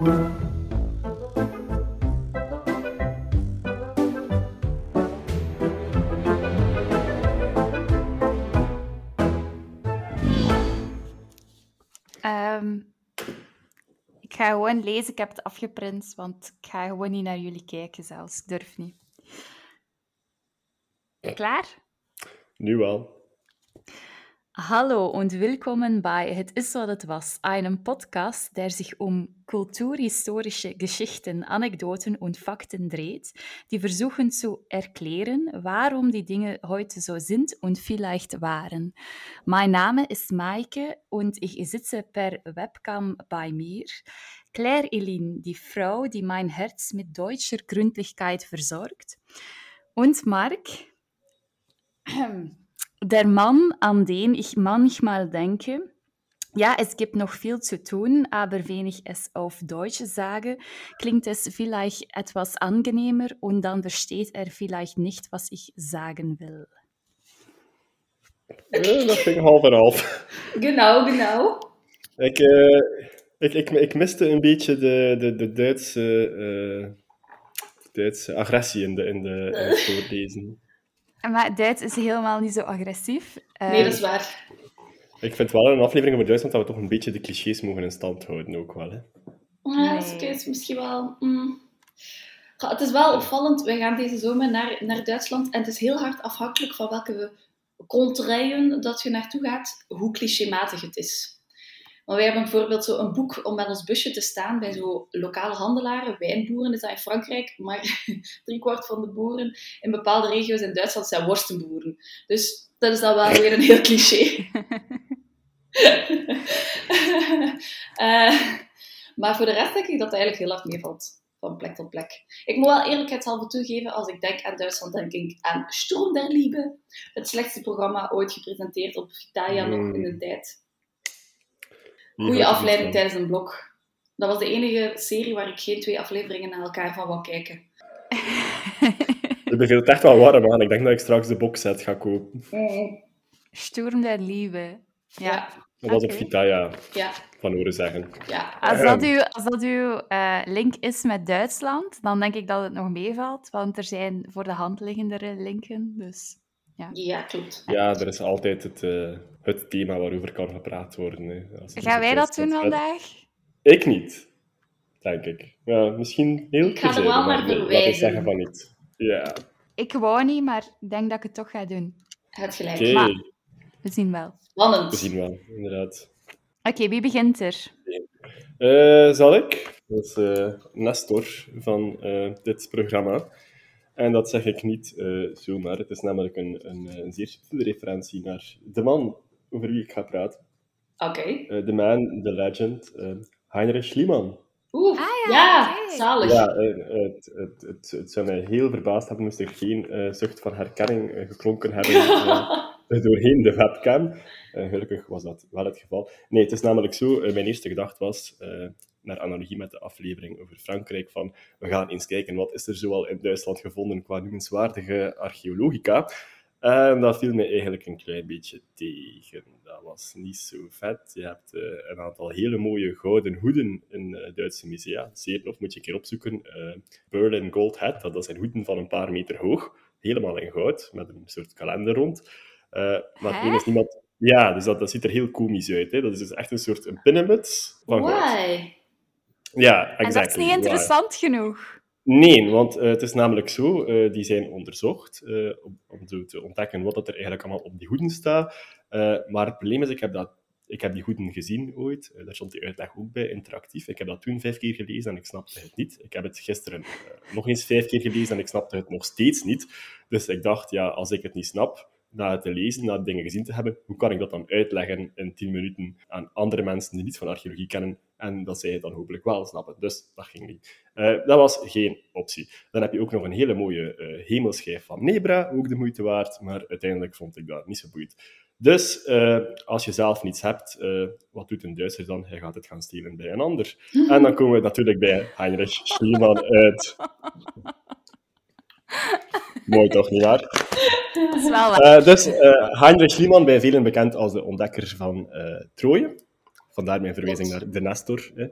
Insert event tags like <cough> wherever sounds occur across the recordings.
Ehm, ik ga gewoon lezen. Ik heb het afgeprint, want ik ga gewoon niet naar jullie kijken zelfs. Ik durf niet. Klaar? Nu wel. Hallo und willkommen bei Het ist wat het was, einem Podcast, der sich um kulturhistorische Geschichten, Anekdoten und Fakten dreht, die versuchen zu erklären, warum die Dinge heute so sind und vielleicht waren. Mein Name ist Maike und ich sitze per Webcam bei mir. Claire Elin, die Frau, die mein Herz mit deutscher Gründlichkeit versorgt. Und Mark, <clears throat> der Mann, an den ich manchmal denke, ja, es gibt noch viel zu tun, aber wenn ich es auf Deutsch sage, klingt es vielleicht etwas angenehmer und dann versteht er vielleicht nicht, was ich sagen will. Dat ging half en half. Genau, genau. Ik, eh, ik, ik, ik miste een beetje de, de, de Duitse, eh, Duitse agressie in, de, in, de, in het voorlezen. Maar Duits is helemaal niet zo agressief. Nee, Eh, dat is waar. Ik vind wel in een aflevering over Duitsland dat we toch een beetje de clichés mogen in stand houden ook wel. Hè. Ja, dat is- Nee. misschien wel... mm. Ja, Het is wel opvallend. Wij gaan deze zomer naar, naar Duitsland. En het is heel hard afhankelijk van welke contraien dat je naartoe gaat, hoe clichématig het is. Want wij hebben bijvoorbeeld zo een boek om met ons busje te staan bij zo lokale handelaren, wijnboeren is dat in Frankrijk, maar <laughs> driekwart van de boeren in bepaalde regio's in Duitsland zijn worstenboeren. Dus dat is dan wel weer een heel cliché. <laughs> <laughs> Eh, maar voor de rest denk ik dat het eigenlijk heel hard meevalt. Van plek tot plek. Ik moet wel eerlijkheidshalve toegeven, als ik denk aan Duitsland, denk ik aan Sturm der Liebe. Het slechtste programma ooit gepresenteerd op Vitalia nog in de tijd. Het afleiding tijdens een blok. Dat was de enige serie waar ik geen twee afleveringen naar elkaar van wou kijken. <laughs> Je beveelt echt wel warm aan. Ik denk dat ik straks de boxset ga kopen. Sturm der Liebe. Ja. Ja, Dat was op Oké. Vitaya, ja, van horen zeggen. ja. Als dat uw, als dat uw eh, link is met Duitsland, dan denk ik dat het nog meevalt, want er zijn voor de hand liggendere linken. Dus Ja, klopt. Ja, er is altijd het, eh, het thema waarover kan gepraat worden. Hè. Als gaan wij dat doen vandaag? Ik niet, denk ik. Ja, misschien heel Ik ga er wel naar verwijzen. zeggen van niet. Ja, Ik wou niet, maar ik denk dat ik het toch ga doen. Het gelijk. Maar- We zien wel. Spannend. We zien wel, inderdaad. Oké, wie begint er? Eh, zal ik? Dat is eh, Nestor van eh, dit programma. En dat zeg ik niet eh, zomaar. Het is namelijk een, een, eh, een zeer subtiele referentie naar de man over wie ik ga praten. Oké. Eh, de man, de legend, eh, Heinrich Schliemann. Oeh, Ah ja, zalig. Ja, het, het, het, het zou mij heel verbaasd hebben moest er geen zucht van herkenning geklonken hebben <laughs> doorheen de webcam. Gelukkig was dat wel het geval. Nee, het is namelijk zo, mijn eerste gedachte was, eh, naar analogie met de aflevering over Frankrijk, van we gaan eens kijken wat is er zoal in Duitsland gevonden qua noemenswaardige archeologica. En dat viel mij eigenlijk een klein beetje tegen. Dat was niet zo vet. Je hebt eh, een aantal hele mooie gouden hoeden in eh, Duitse musea. Zeer nog moet je een keer opzoeken. Eh, Berlin Gold Hat, dat zijn hoeden van een paar meter hoog. Helemaal in goud, met een soort kalender rond. Maar ene is niemand... Ja, dus dat, dat ziet er heel komisch uit. Hè. Dat is dus echt een soort een van goud. Ja, En dat is niet interessant genoeg. Nee, want eh, het is namelijk zo, eh, die zijn onderzocht eh, om, om zo te ontdekken wat dat er eigenlijk allemaal op die hoeden staat. Maar het probleem is, ik heb, dat, ik heb die hoeden gezien ooit. Daar stond die uitleg ook bij, interactief. Ik heb dat toen vijf keer gelezen en ik snapte het niet. Ik heb het gisteren nog eens vijf keer gelezen en ik snapte het nog steeds niet. Dus ik dacht, ja, als ik het niet snap, na het te lezen, na dingen gezien te hebben, hoe kan ik dat dan uitleggen in tien minuten aan andere mensen die niet van archeologie kennen en dat zij het dan hopelijk wel snappen. Dus dat ging niet. Eh, dat was geen optie. Dan heb je ook nog een hele mooie eh, hemelschijf van Nebra, ook de moeite waard, maar uiteindelijk vond ik dat niet zo boeiend. Dus eh, als je zelf niets hebt, wat doet een Duitser dan? Hij gaat het gaan stelen bij een ander. <laughs> En dan komen we natuurlijk bij Heinrich Schliemann uit. Mooi toch, nietwaar? Dat is wel waar. Eh, dus eh, Heinrich Schliemann, bij velen bekend als de ontdekker van eh Troje. Vandaar mijn verwijzing naar de Nestor. Hè.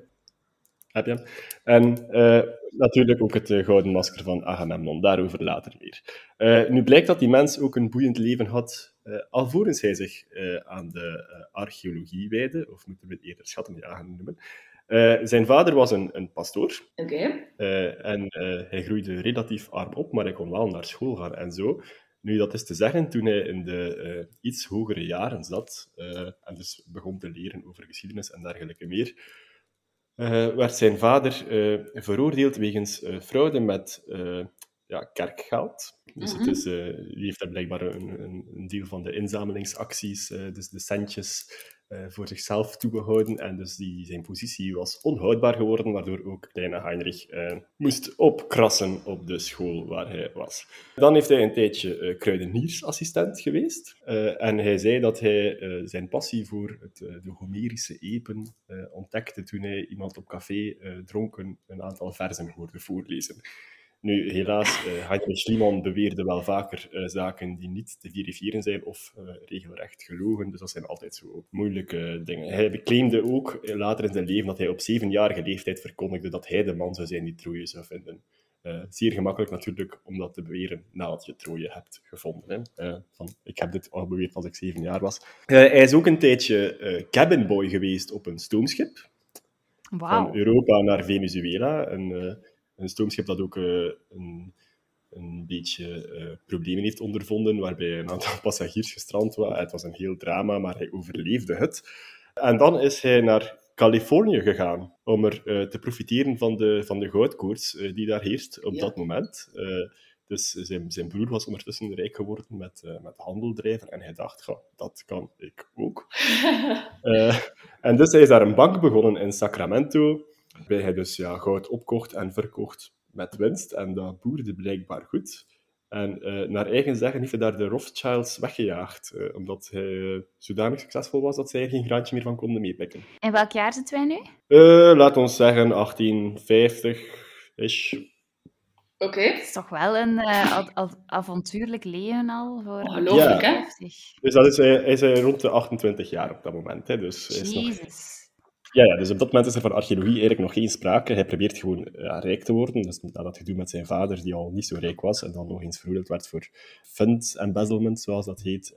heb je hem. En uh, natuurlijk ook het uh, gouden masker van Agamemnon, daarover later meer. Uh, nu blijkt dat die mens ook een boeiend leven had, alvorens hij zich aan de archeologie wijde, of moeten we het eerder schattenjagen noemen. Zijn vader was een, een pastoor. Oké. Okay. en hij groeide relatief arm op, maar hij kon wel naar school gaan en zo. Nu, dat is te zeggen, toen hij in de iets hogere jaren zat, en dus begon te leren over geschiedenis en dergelijke meer, werd zijn vader veroordeeld wegens fraude met ja, kerkgeld. Dus het mhm. is, die heeft daar blijkbaar een, een, een, deel van de inzamelingsacties, dus de centjes, uh, voor zichzelf toegehouden. En dus die, zijn positie was onhoudbaar geworden, waardoor ook kleine Heinrich moest opkrassen op de school waar hij was. Dan heeft hij een tijdje kruideniersassistent geweest. en hij zei dat hij zijn passie voor het, de Homerische epen ontdekte toen hij iemand op café dronken een aantal versen hoorde voorlezen. Nu, helaas, uh, Heinrich Schliemann beweerde wel vaker uh, zaken die niet te verifiëren zijn of uh, regelrecht gelogen. Dus dat zijn altijd zo moeilijke dingen. Hij claimde ook later in zijn leven dat hij op zevenjarige leeftijd verkondigde dat hij de man zou zijn die Troje zou vinden. zeer gemakkelijk natuurlijk om dat te beweren nadat je Troje hebt gevonden. Hè. van, ik heb dit al beweerd als ik zeven jaar was. hij is ook een tijdje cabinboy geweest op een stoomschip. Wow. Van Europa naar Venezuela. En, een stoomschip dat ook uh, een, een beetje uh, problemen heeft ondervonden, waarbij een aantal <laughs> passagiers gestrand waren. Het was een heel drama, maar hij overleefde het. En dan is hij naar Californië gegaan om er uh, te profiteren van de, van de goudkoorts die daar heerst op dat moment. Dus zijn, zijn broer was ondertussen rijk geworden met, met handeldrijven en hij dacht, ja, dat kan ik ook. <laughs> en dus hij is daar een bank begonnen in Sacramento, waarbij hij dus ja, goud opkocht en verkocht met winst. En dat boerde blijkbaar goed. En uh, naar eigen zeggen heeft hij daar de Rothschilds weggejaagd, uh, omdat hij uh, zodanig succesvol was dat zij er geen graantje meer van konden meepikken. In welk jaar zitten wij nu? laat ons zeggen 1850-ish. Oké. Okay. Het is toch wel een avontuurlijk leven al voor... Ongelooflijk, ja. hè? Dus dat is, hij is rond de 28 jaar op dat moment. Hè, dus Jezus. Nog... Ja, ja, dus op dat moment is er van archeologie eigenlijk nog geen sprake. Hij probeert gewoon rijk te worden. Dus dat had gedoe met zijn vader, die al niet zo rijk was, en dan nog eens veroordeeld werd voor fund embezzlement, zoals dat heet.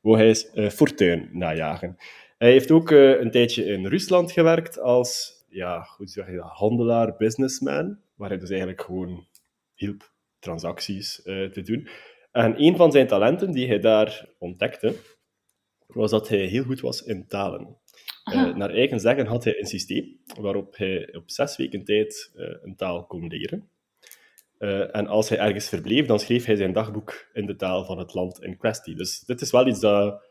Wou hij uh, fortuin najagen. Hij heeft ook uh, een tijdje in Rusland gewerkt als ja, hoe zeg je dat, handelaar, businessman, waar hij dus eigenlijk gewoon hielp transacties te doen. En een van zijn talenten die hij daar ontdekte, was dat hij heel goed was in talen. Uh, naar eigen zeggen had hij een systeem waarop hij op zes weken tijd uh, een taal kon leren. Uh, en als hij ergens verbleef, dan schreef hij zijn dagboek in de taal van het land in kwestie. Dus dit is wel iets dat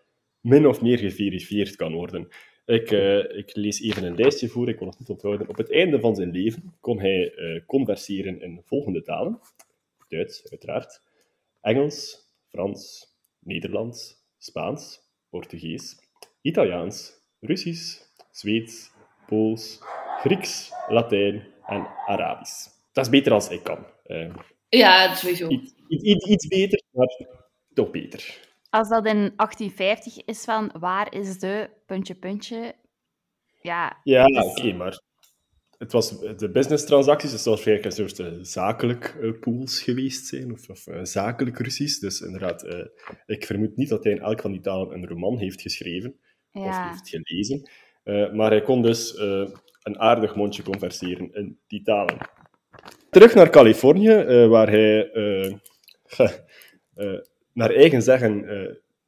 min of meer geverifieerd kan worden. Ik, ik lees even een lijstje voor, ik kon het niet onthouden. Op het einde van zijn leven kon hij converseren in volgende talen. Duits, uiteraard. Engels, Frans, Nederlands, Spaans, Portugees, Italiaans, Russisch, Zweeds, Pools, Grieks, Latijn en Arabisch. Dat is beter als ik kan. Uh, ja, sowieso. Iets, iets, iets beter, maar toch beter. Als dat in 1850 is van waar is de puntje puntje, ja. Ja, oké, okay, maar het was de business transacties, dus dat was een soort uh, zakelijk uh, pools geweest zijn, of, of uh, zakelijk Russisch. Dus inderdaad, ik vermoed niet dat hij in elk van die talen een roman heeft geschreven. Of heeft gelezen. Uh, maar hij kon dus uh, een aardig mondje converseren in die talen. Terug naar Californië, uh, waar hij <laughs> naar eigen zeggen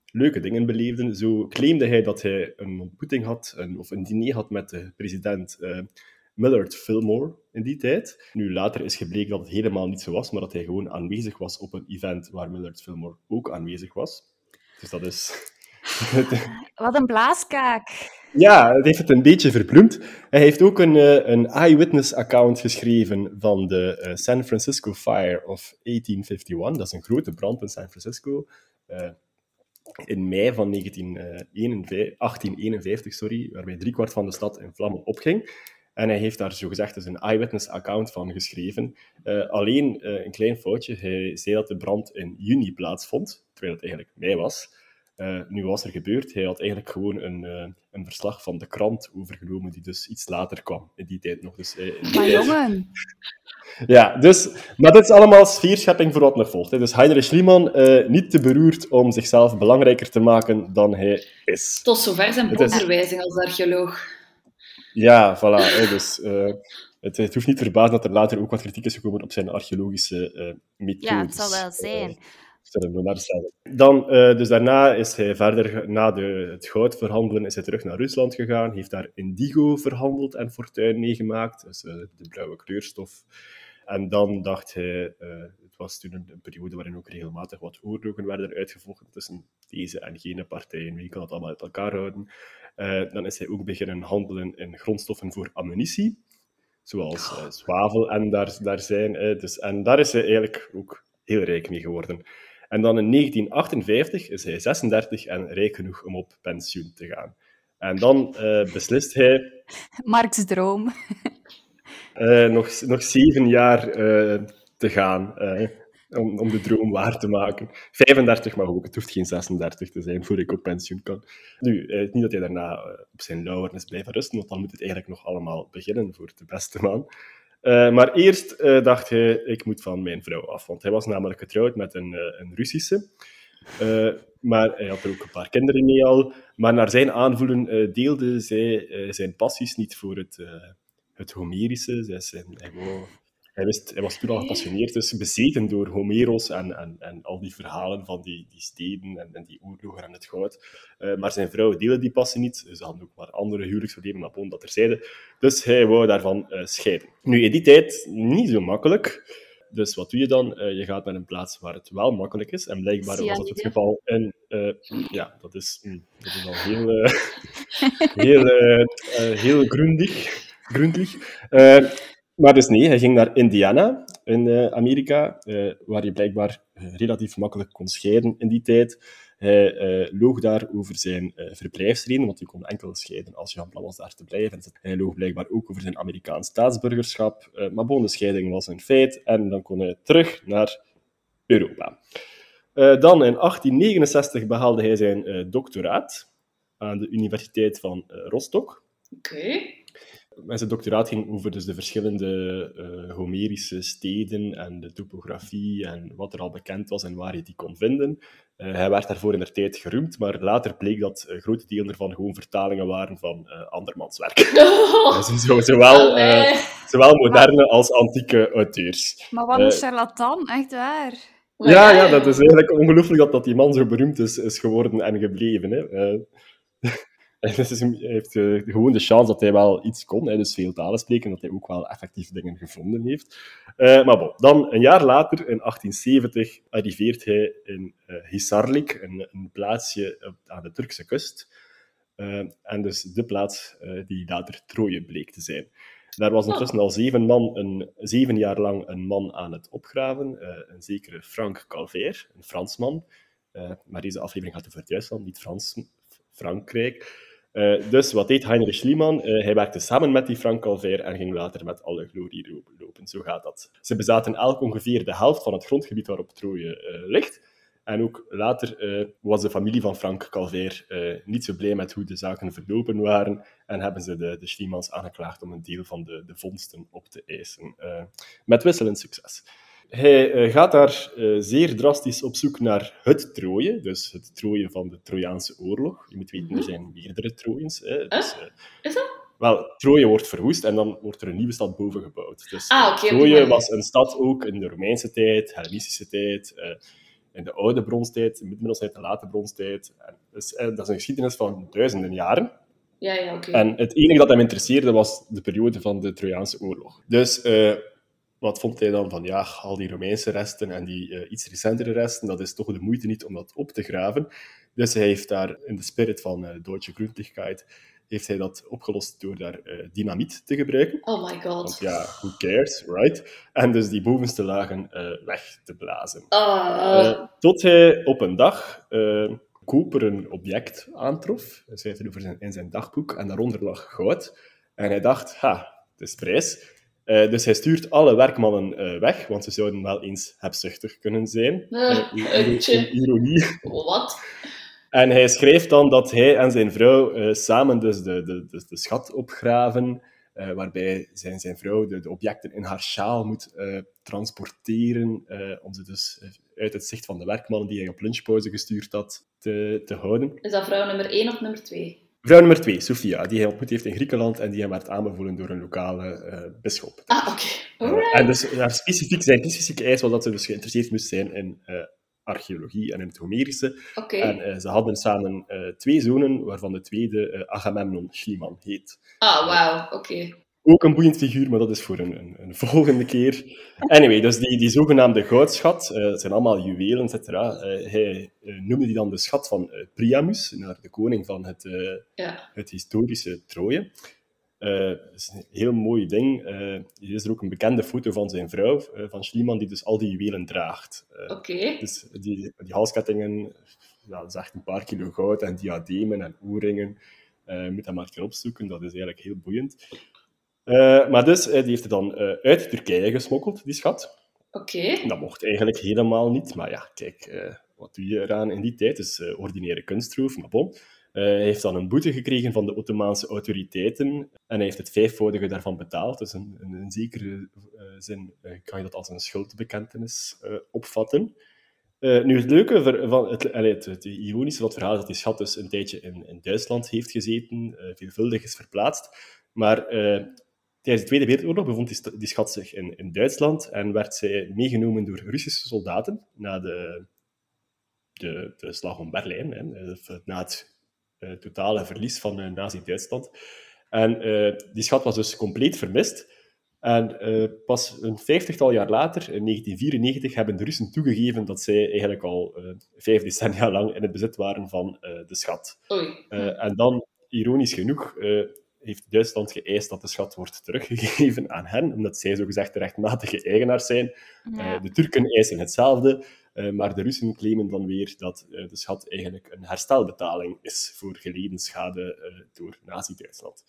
leuke dingen beleefde. Zo claimde hij dat hij een ontmoeting had, een, of een diner had met de president Millard Fillmore in die tijd. Nu, later is gebleken dat het helemaal niet zo was, maar dat hij gewoon aanwezig was op een event waar Millard Fillmore ook aanwezig was. Dus dat is <laughs> Wat een blaaskaak. Ja, het heeft het een beetje verbloemd. Hij heeft ook een, uh, een eyewitness-account geschreven van de uh, San Francisco Fire of 1851. Dat is een grote brand in San Francisco. Uh, in mei van 1951, 1851, sorry, waarbij driekwart van de stad in vlammen opging. En hij heeft daar zogezegd dus een eyewitness-account van geschreven. alleen een klein foutje. Hij zei dat de brand in juni plaatsvond, terwijl het eigenlijk mei was. Uh, nu was er gebeurd, hij had eigenlijk gewoon een, uh, een verslag van de krant overgenomen, die dus iets later kwam, in die tijd nog. Dus, uh, maar jongen! <laughs> Ja, dus, maar dit is allemaal sfeerschepping voor wat nog volgt. Hè. Dus Heinrich Schliemann, niet te beroerd om zichzelf belangrijker te maken dan hij is. Tot zover zijn bronverwijzing als archeoloog. Ja, voilà. Hè, dus, het, het, hoeft niet te verbazen dat er later ook wat kritiek is gekomen op zijn archeologische uh, methodes. Ja, het zal wel zijn. Dan, uh, dus daarna is hij verder, na de, het goud verhandelen, is hij terug naar Rusland gegaan. Heeft daar indigo verhandeld en fortuin meegemaakt. Dus uh, de blauwe kleurstof. En dan dacht hij, uh, het was toen een, een, periode waarin ook regelmatig wat oorlogen werden uitgevochten tussen deze en gene partijen. Wie kan dat allemaal uit elkaar houden? dan is hij ook beginnen handelen in grondstoffen voor ammunitie. Zoals zwavel en daar, daar zijn. dus, en daar is hij eigenlijk ook heel rijk mee geworden. En dan in 1958 is hij 36 en rijk genoeg om op pensioen te gaan. En dan uh, beslist hij... Mark's droom. Uh, nog, nog zeven jaar uh, te gaan om, om de droom waar te maken. 35 mag ook, het hoeft geen 36 te zijn voor ik op pensioen kan. Nu, niet dat hij daarna op zijn lauweren is blijven rusten, want dan moet het eigenlijk nog allemaal beginnen voor de beste man. Uh, maar eerst uh, dacht hij, ik moet van mijn vrouw af. Want hij was namelijk getrouwd met een, uh, een Russische. maar hij had er ook een paar kinderen mee al. Maar naar zijn aanvoelen deelde zij zijn passies niet voor het, het Homerische. Zij zijn, hij wou hij, wist, hij was toen al gepassioneerd, dus bezeten door Homeros en, en, en al die verhalen van die, die steden en, en die oorlogen en het goud. Uh, maar zijn vrouw deelde die passie niet. Ze hadden ook maar andere huwelijksproblemen, maar bon, dat terzijde. Dus hij wou daarvan uh, scheiden. Nu, in die tijd niet zo makkelijk. Dus wat doe je dan? Uh, je gaat naar een plaats waar het wel makkelijk is. En blijkbaar was dat het geval. En ja, dat is, mm, dat is al heel, <laughs> heel, heel grundig. grundig. Maar dus nee, hij ging naar Indiana in uh, Amerika, uh, waar je blijkbaar uh, relatief makkelijk kon scheiden in die tijd. Hij loog daar over zijn verblijfsreden, want je kon enkel scheiden als je van plan was daar te blijven. Hij loog blijkbaar ook over zijn Amerikaans staatsburgerschap. maar bon, de scheiding was een feit en dan kon hij terug naar Europa. dan in 1869 behaalde hij zijn doctoraat aan de Universiteit van Rostock. Oké mijn zijn doctoraat ging over dus de verschillende uh, Homerische steden en de topografie en wat er al bekend was en waar je die kon vinden. Uh, hij werd daarvoor in de tijd geroemd, maar later bleek dat uh, grote delen ervan gewoon vertalingen waren van andermans werk. <laughs> Oh. Dus zo, zowel, oh, zowel moderne als antieke auteurs. Maar wat een charlatan, echt waar. Ja, ja, dat is eigenlijk ongelooflijk dat, dat die man zo beroemd is, is geworden en gebleven. Hè. <laughs> Dus hij heeft uh, gewoon de chance dat hij wel iets kon, hè, dus veel talen spreken, dat hij ook wel effectief dingen gevonden heeft. Uh, maar bon, dan een jaar later, in 1870, arriveert hij in uh, Hisarlik, een, een, plaatsje aan de Turkse kust. en dus de plaats die later Troje bleek te zijn. Daar was intussen al zeven, man een, zeven jaar lang een man aan het opgraven, een zekere Frank Calvert, een Fransman. maar deze aflevering gaat over Duitsland, niet Frans, Frankrijk. Uh, dus wat deed Heinrich Schliemann? Uh, hij werkte samen met die Frank Calvert en ging later met alle glorie lopen. Zo gaat dat. Ze bezaten elk ongeveer de helft van het grondgebied waarop Troje uh, ligt. En ook later was de familie van Frank Calvert niet zo blij met hoe de zaken verlopen waren en hebben ze de, de Schliemans aangeklaagd om een deel van de, de vondsten op te eisen. met wisselend succes. Hij uh, gaat daar uh, zeer drastisch op zoek naar het Troje, dus het Troje van de Trojaanse oorlog. Je moet weten, er mhm. zijn meerdere Trojens. Hè, dus, uh, Is dat? Wel, Troje wordt verwoest en dan wordt er een nieuwe stad boven gebouwd. Dus, ah, okay, Troje was een stad ook in de Romeinse tijd, Hellenistische tijd, in de oude bronstijd, de tijd, de late bronstijd. En dus, dat is een geschiedenis van duizenden jaren. Ja, ja, oké. En het enige dat hem interesseerde was de periode van de Trojaanse oorlog. Dus wat vond hij dan van, ja, al die Romeinse resten en die uh, iets recentere resten, dat is toch de moeite niet om dat op te graven. Dus hij heeft daar, in de spirit van uh, Deutsche Gründlichkeit, heeft hij dat opgelost door daar uh, dynamiet te gebruiken. Oh my god. Want ja, who cares, right? En dus die bovenste lagen weg te blazen. Uh. tot hij op een dag koperen object aantrof. Hij schrijft het over in zijn dagboek, en daaronder lag goud. En hij dacht, ha, het is prijs. Uh, dus hij stuurt alle werkmannen uh, weg, want ze zouden wel eens hebzuchtig kunnen zijn. Uh, ironie. Wat? En hij schreef dan dat hij en zijn vrouw eh, samen dus de, de, de, de schat opgraven, waarbij zijn, zijn vrouw de, de, objecten in haar sjaal moet transporteren, om ze dus uit het zicht van de werkmannen die hij op lunchpauze gestuurd had, te, te houden. Is dat vrouw nummer 1 of nummer 2? Vrouw nummer 2, Sophia, die hij ontmoet heeft in Griekenland en die hem werd aanbevolen door een lokale bisschop. Ah, oké. Okay. en dus haar specifiek, zijn specifieke eis was dat ze dus geïnteresseerd moest zijn in archeologie en in het Homerische. Okay. En uh, ze hadden samen uh, twee zonen, waarvan de tweede uh, Agamemnon Schliemann heet. Ah, wauw, oké. Okay. Ook een boeiend figuur, maar dat is voor een, een, een volgende keer. Anyway, dus die, die zogenaamde goudschat, dat zijn allemaal juwelen, et cetera. hij noemde die dan de schat van Priamus, naar de koning van het, ja. het historische Troje. Uh, dat is een heel mooi ding. Uh, er is er ook een bekende foto van zijn vrouw, uh, van Schliemann, die dus al die juwelen draagt. Oké. Okay. Dus die, die halskettingen, ja, dat is echt een paar kilo goud, en diademen en oorringen. Je moet dat maar kunnen opzoeken, dat is eigenlijk heel boeiend. Maar dus, die heeft het dan uit Turkije gesmokkeld, die schat. Oké. Okay. Dat mocht eigenlijk helemaal niet, maar ja, kijk, wat doe je eraan in die tijd? Dus ordinaire kunstroof, maar bon. Hij heeft dan een boete gekregen van de Ottomaanse autoriteiten en hij heeft het vijfvoudige daarvan betaald. Dus in, zekere zin kan je dat als een schuldbekentenis opvatten. nu, het leuke van het, het, het, ironische van het verhaal is dat die schat dus een tijdje in, in Duitsland heeft gezeten, veelvuldig is verplaatst. Maar tijdens de Tweede Wereldoorlog bevond die, die schat zich in, in Duitsland en werd zij meegenomen door Russische soldaten na de, de, de slag om Berlijn, hè, na het uh, totale verlies van uh, Nazi-Duitsland. En uh, die schat was dus compleet vermist. En pas een vijftigtal jaar later, in 1994, hebben de Russen toegegeven dat zij eigenlijk al vijf decennia lang in het bezit waren van de schat. En dan, ironisch genoeg, heeft Duitsland geëist dat de schat wordt teruggegeven aan hen, omdat zij zogezegd de rechtmatige eigenaars zijn. Ja. de Turken eisen hetzelfde. Uh, maar de Russen claimen dan weer dat uh, de schat eigenlijk een herstelbetaling is voor geleden schade door Nazi-Duitsland.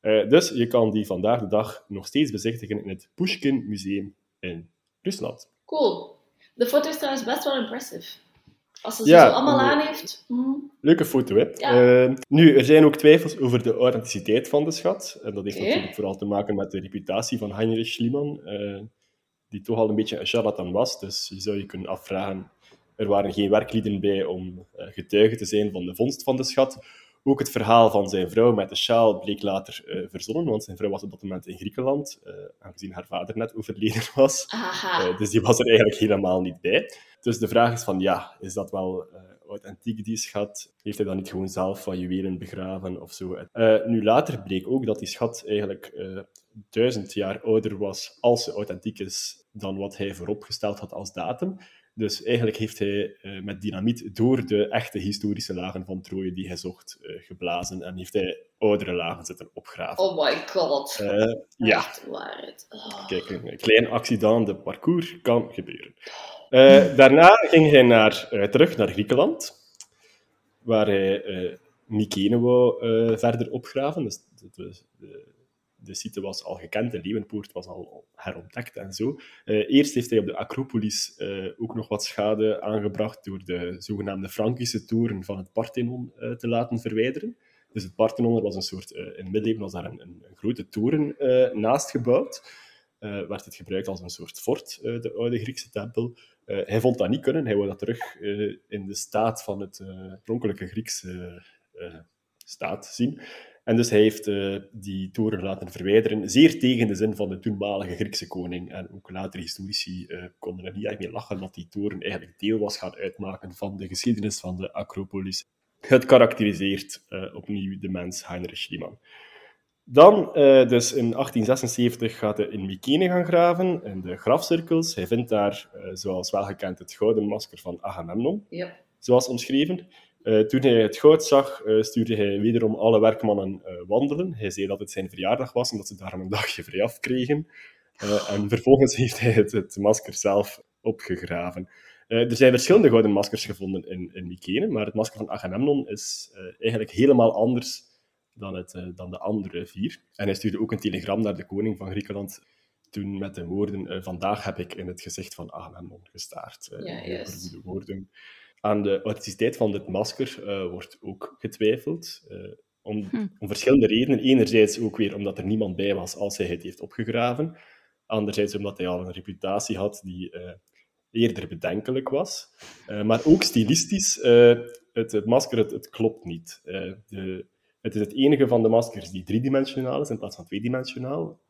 dus je kan die vandaag de dag nog steeds bezichtigen in het Pushkin Museum in Rusland. Cool. De foto is trouwens best wel impressive. Als ze Ja, zo allemaal eh, aan heeft. mm. Leuke foto, hè? Ja. Eh, nu, er zijn ook twijfels over de authenticiteit van de schat. En dat heeft natuurlijk vooral te maken met de reputatie van Heinrich Schliemann, eh, die toch al een beetje een charlatan was. Dus je zou je kunnen afvragen, er waren geen werklieden bij om eh, getuige te zijn van de vondst van de schat. Ook het verhaal van zijn vrouw met de sjaal bleek later eh, verzonnen, want zijn vrouw was op dat moment in Griekenland, eh, aangezien haar vader net overleden was. Eh, dus die was er eigenlijk helemaal niet bij. Dus de vraag is van, ja, is dat wel authentiek, die schat? Heeft hij dan niet gewoon zelf van juwelen begraven of zo? Nu, later bleek ook dat die schat eigenlijk duizend jaar ouder was, als ze authentiek is, dan wat hij vooropgesteld had als datum. Dus eigenlijk heeft hij eh, met dynamiet door de echte historische lagen van Troje die hij zocht eh, geblazen en heeft hij oudere lagen zitten opgraven. Oh my god. Eh, ja. Oh. Kijk, een klein accident de parcours kan gebeuren. Daarna ging hij naar, terug naar Griekenland, waar hij Mykene wou verder opgraven. Dus de, de, de, de site was al gekend, de Leeuwenpoort was al herontdekt en zo. Eh, eerst heeft hij op de Acropolis eh, ook nog wat schade aangebracht door de zogenaamde Frankische toren van het Parthenon eh, te laten verwijderen. Dus het Parthenon was een soort, in het middeleeuwen was daar een, een, grote toren naast gebouwd. Werd het gebruikt als een soort fort, de oude Griekse tempel. Hij vond dat niet kunnen, hij wou dat terug in de staat van het oorspronkelijke Griekse staat zien. En dus hij heeft eh, die toren laten verwijderen, zeer tegen de zin van de toenmalige Griekse koning. En ook later historici eh, konden er niet echt mee lachen dat die toren eigenlijk deel was gaan uitmaken van de geschiedenis van de Acropolis. Het karakteriseert eh, opnieuw de mens Heinrich Schliemann. Dan, dus in 1876, gaat hij in Mykene gaan graven, in de grafcirkels. Hij vindt daar, zoals wel gekend, het gouden masker van Agamemnon Ja. zoals omschreven. Eh, toen hij het goud zag, eh, stuurde hij wederom alle werkmannen eh, wandelen. Hij zei dat het zijn verjaardag was en dat ze daarom een dagje vrij af kregen. En vervolgens heeft hij het, het masker zelf opgegraven. Er zijn verschillende gouden maskers gevonden in, in Mykene, maar het masker van Agamemnon is eigenlijk helemaal anders dan, het, dan de andere vier. En hij stuurde ook een telegram naar de koning van Griekenland toen met de woorden vandaag heb ik in het gezicht van Agamemnon gestaard. Ja, juist. verwoede woorden. Aan de authenticiteit van dit masker eh, wordt ook getwijfeld. eh, om, Hm. om verschillende redenen. Enerzijds ook weer omdat er niemand bij was als hij het heeft opgegraven. Anderzijds omdat hij al een reputatie had die eh, eerder bedenkelijk was. Maar ook stilistisch, het, het masker, het, het klopt niet. De, het is het enige van de maskers die driedimensionaal is in plaats van tweedimensionaal.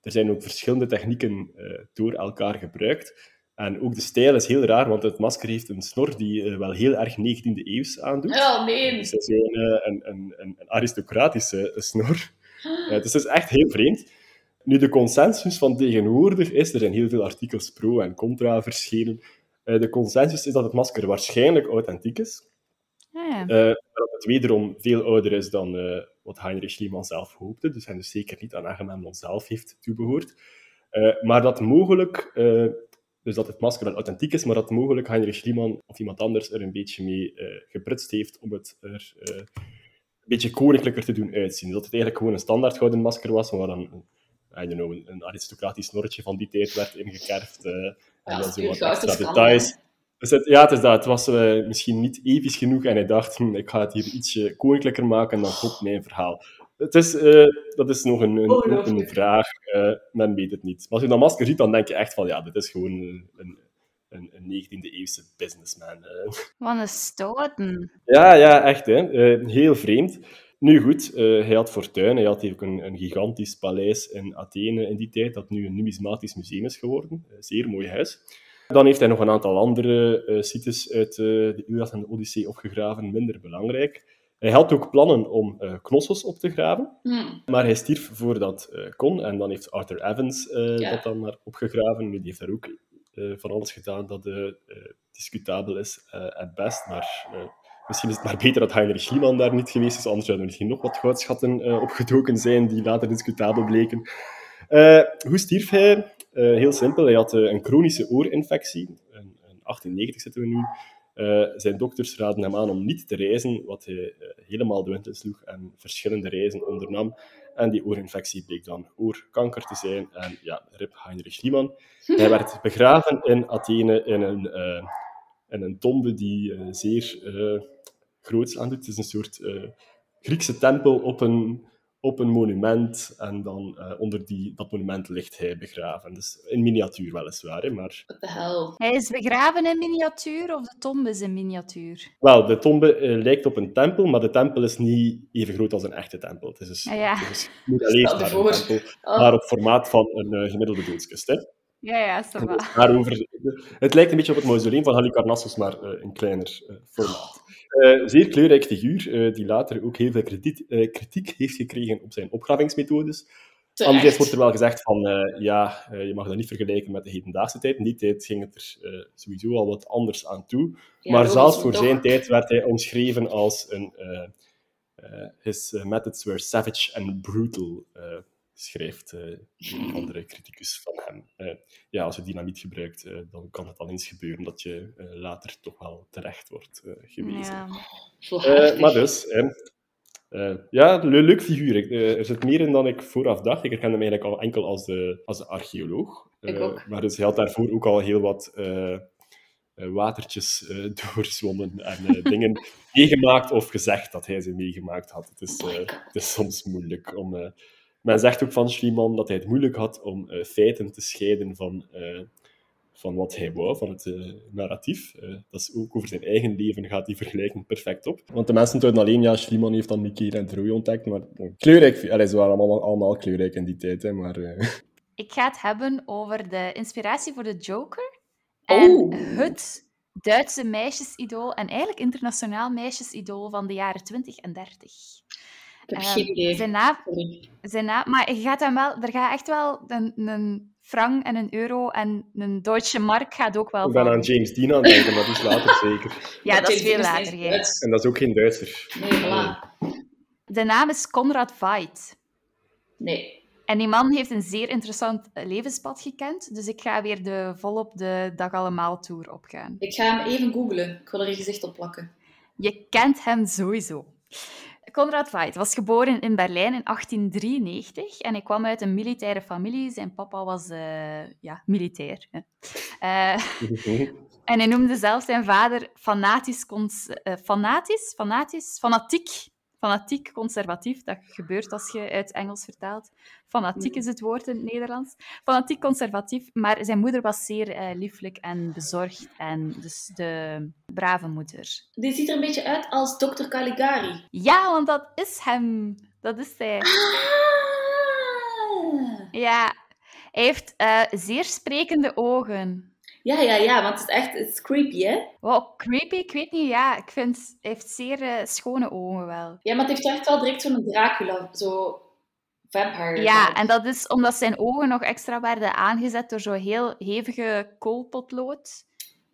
Er zijn ook verschillende technieken door elkaar gebruikt. En ook de stijl is heel raar, want het masker heeft een snor die eh, wel heel erg 19e eeuws aandoet. Oh, nee. Dus is eh, een, een, een, een aristocratische snor. Eh, dus het is echt heel vreemd. Nu, de consensus van tegenwoordig is, er zijn heel veel artikels pro en contra verschenen. Eh, de consensus is dat het masker waarschijnlijk authentiek is. Ah, ja. Eh, maar dat het wederom veel ouder is dan eh, wat Heinrich Schliemann zelf hoopte. Dus hij dus zeker niet aan Agamemnon zelf heeft toebehoord. Eh, maar dat mogelijk, eh, dus dat het masker wel authentiek is, maar dat mogelijk Heinrich Schliemann of iemand anders er een beetje mee eh geprutst heeft om het er eh, een beetje koninklijker te doen uitzien. Dat het eigenlijk gewoon een standaard gouden masker was, waar dan I don't know, een, een aristocratisch snorretje van die tijd werd ingekerfd. eh, en Ja, dan als zo wat extra details. Dus het, ja, het is dat. Het was misschien niet episch genoeg en hij dacht, hm, ik ga het hier ietsje koninklijker maken en dan klopt mijn verhaal. Het is, eh, dat is nog een, een open vraag. eh, men weet het niet. Maar als je dat masker ziet, dan denk je echt van, ja, dit is gewoon een, een, een, een 19e-eeuwse businessman. eh. Wat een stoten. Ja, ja, echt. Hè. Heel vreemd. Nu goed, eh, hij had fortuin. Hij had ook een, een gigantisch paleis in Athene in die tijd, dat nu een numismatisch museum is geworden. Een zeer mooi huis. Dan heeft hij nog een aantal andere eh sites uit eh, de Iliad en de Odyssee opgegraven, minder belangrijk. Hij had ook plannen om eh Knossos op te graven, Hm. maar hij stierf voordat eh kon. En dan heeft Arthur Evans eh, Ja. dat dan maar opgegraven. Nu, die heeft daar ook van alles gedaan dat discutabel is, at best. Maar misschien is het maar beter dat Heinrich Schliemann daar niet geweest is. Anders zouden er misschien nog wat goudschatten opgedoken zijn die later discutabel bleken. Hoe stierf hij? Heel simpel. Hij had een chronische oorinfectie. In, in 1890 zitten we nu. Eh, zijn dokters raden hem aan om niet te reizen, wat hij eh, helemaal de wind insloeg en verschillende reizen ondernam. En die oorinfectie bleek dan oorkanker te zijn. En ja, rip Heinrich Schliemann. <laughs> Hij werd begraven in Athene in een, eh, in een tombe die zeer groots aandoet. Het is een soort Griekse tempel op een, op een monument. En dan eh, onder die, dat monument ligt hij begraven. Dus in miniatuur weliswaar, hè, maar... What the hell? Hij is begraven in miniatuur of de tombe is in miniatuur? Wel, de tombe eh, lijkt op een tempel, maar de tempel is niet even groot als een echte tempel. Het is dus, Ah, ja. het is niet alleen maar een tempel, Oh. maar op formaat van een eh, gemiddelde doodskist. Hè. Ja, ja, dus daarover, het lijkt een beetje op het mausoleum van Halicarnassus, maar eh, in kleiner eh, formaat. Eh, zeer kleurrijk figuur, die later ook heel veel krediet, kritiek heeft gekregen op zijn opgravingsmethodes. Anderzijds Terecht. wordt er wel gezegd van, ja, je mag dat niet vergelijken met de hedendaagse tijd. In die tijd ging het er sowieso al wat anders aan toe. Ja, maar zelfs voor toch? zijn tijd werd hij omschreven als een... his methods were savage and brutal, schrijft eh, een andere criticus van hem. Eh, ja, als je dynamiet gebruikt, eh, dan kan het al eens gebeuren dat je eh, later toch wel terecht wordt eh, gewezen. Ja. Eh, maar dus, eh, ja, le- leuk figuur. Eh, er zit meer in dan ik vooraf dacht. Ik herkende hem eigenlijk al enkel als de, als de archeoloog. Ik Eh, ook. Maar dus hij had daarvoor ook al heel wat eh, eh, watertjes eh, <laughs> doorzwommen en eh, dingen meegemaakt of gezegd dat hij ze meegemaakt had. Het is, Oh eh, het is soms moeilijk om... men zegt ook van Schliemann dat hij het moeilijk had om eh, feiten te scheiden van, eh, van wat hij wou, van het eh, narratief. Eh, dat is ook over zijn eigen leven gaat die vergelijking perfect op. Want de mensen dachten alleen, ja, Schliemann heeft dan Mickey en Troy ontdekt, maar kleurrijk, allee, ze waren allemaal, allemaal kleurrijk in die tijd, hè, maar... eh, <laughs> Ik ga het hebben over de inspiratie voor de Joker en Oh. het Duitse meisjesidool en eigenlijk internationaal meisjesidool van de jaren 20 en 30. Ik heb Ehm, geen idee. Zijn naam, Sorry. zijn naam, maar je gaat hem wel, er gaat echt wel een, een frank en een euro en een Duitse mark gaat ook wel ik ben van. aan James Dean aan het denken, maar die is later <laughs> zeker. Ja, dat is veel Dean later. En dat is ook geen Duitser. Nee, voilà. De naam is Konrad Veit. Nee. En die man heeft een zeer interessant eh, levenspad gekend, dus ik ga weer de, volop de Dag Allemaal Tour opgaan. Ik ga hem even googlen. Ik wil er een gezicht op plakken. Je kent hem sowieso. Konrad Veit was geboren in Berlijn in 1893 en hij kwam uit een militaire familie. Zijn papa was uh, ja, militair. Hè. Uh, <laughs> en hij noemde zelf zijn vader fanatisch, uh, fanatisch, fanatisch, fanatiek fanatiek conservatief. Dat gebeurt als je uit Engels vertaalt. Fanatiek is het woord in het Nederlands. Fanatiek conservatief, maar zijn moeder was zeer uh, lieflijk en bezorgd. En dus de brave moeder. Die ziet er een beetje uit als Dr. Caligari. Ja, want dat is hem. Dat is hij. Ah. Ja, hij heeft uh, zeer sprekende ogen. Ja, ja, ja, want het is echt het is creepy, hè? Wow, creepy? Ik weet niet, ja. Ik vind, hij heeft zeer uh, schone ogen wel. Ja, maar het heeft echt wel direct zo'n Dracula, zo vampire. Ja, en dat is omdat zijn ogen nog extra werden aangezet door zo'n heel hevige koolpotlood.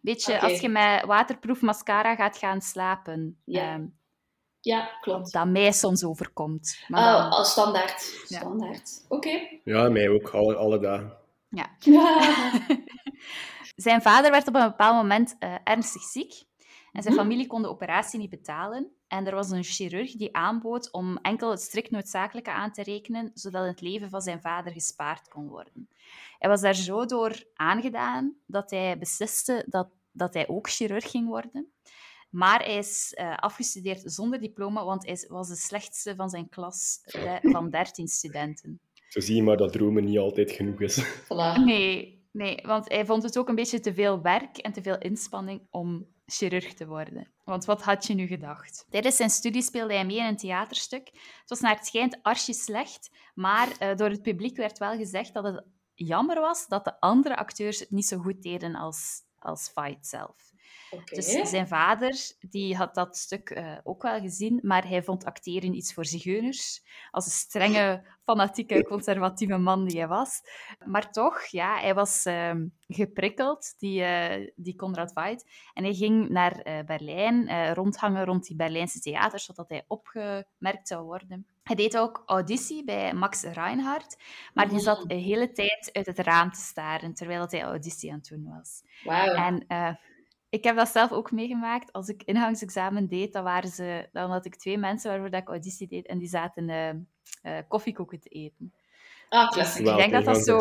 Beetje okay. als je met waterproof mascara gaat gaan slapen. Ja. Um, ja, klopt. Dat mij soms overkomt. Maar oh, dan... als standaard. Standaard. Oké. Okay. Ja, mij ook, alle, alle dagen. Ja. <laughs> <laughs> <laughs> Zijn vader werd op een bepaald moment uh, ernstig ziek en zijn mhm. familie kon de operatie niet betalen. En er was een chirurg die aanbood om enkel het strikt noodzakelijke aan te rekenen, zodat het leven van zijn vader gespaard kon worden. Hij was daar zo door aangedaan dat hij besliste dat, dat hij ook chirurg ging worden. Maar hij is uh, afgestudeerd zonder diploma, want hij was de slechtste van zijn klas van 13 studenten. Zo zie je maar dat dromen niet altijd genoeg is. Voilà. Nee, Nee, want hij vond het ook een beetje te veel werk en te veel inspanning om chirurg te worden. Want wat had je nu gedacht? Tijdens zijn studie speelde hij mee in een theaterstuk. Het was naar het schijnt archi slecht, maar uh, door het publiek werd wel gezegd dat het jammer was dat de andere acteurs het niet zo goed deden als, als Fight zelf. Dus zijn vader die had dat stuk uh, ook wel gezien, maar hij vond acteren iets voor zigeuners. Als een strenge, fanatieke, <laughs> conservatieve man die hij was. Maar toch, ja, hij was uh, geprikkeld, die, uh, die Conrad Veidt. En hij ging naar uh, Berlijn, rondhangen rond die Berlijnse theaters, zodat hij opgemerkt zou worden. Hij deed ook auditie bij Max Reinhardt, maar die zat de hele tijd uit het raam te staren terwijl hij auditie aan het doen was. Wow. En ik heb dat zelf ook meegemaakt. Als ik ingangsexamen deed, dan, waren ze, dan had ik twee mensen waarvoor dat ik auditie deed en die zaten uh, uh, koffiekoeken te eten. Ah, klassiek. Dus ik denk dat dat zo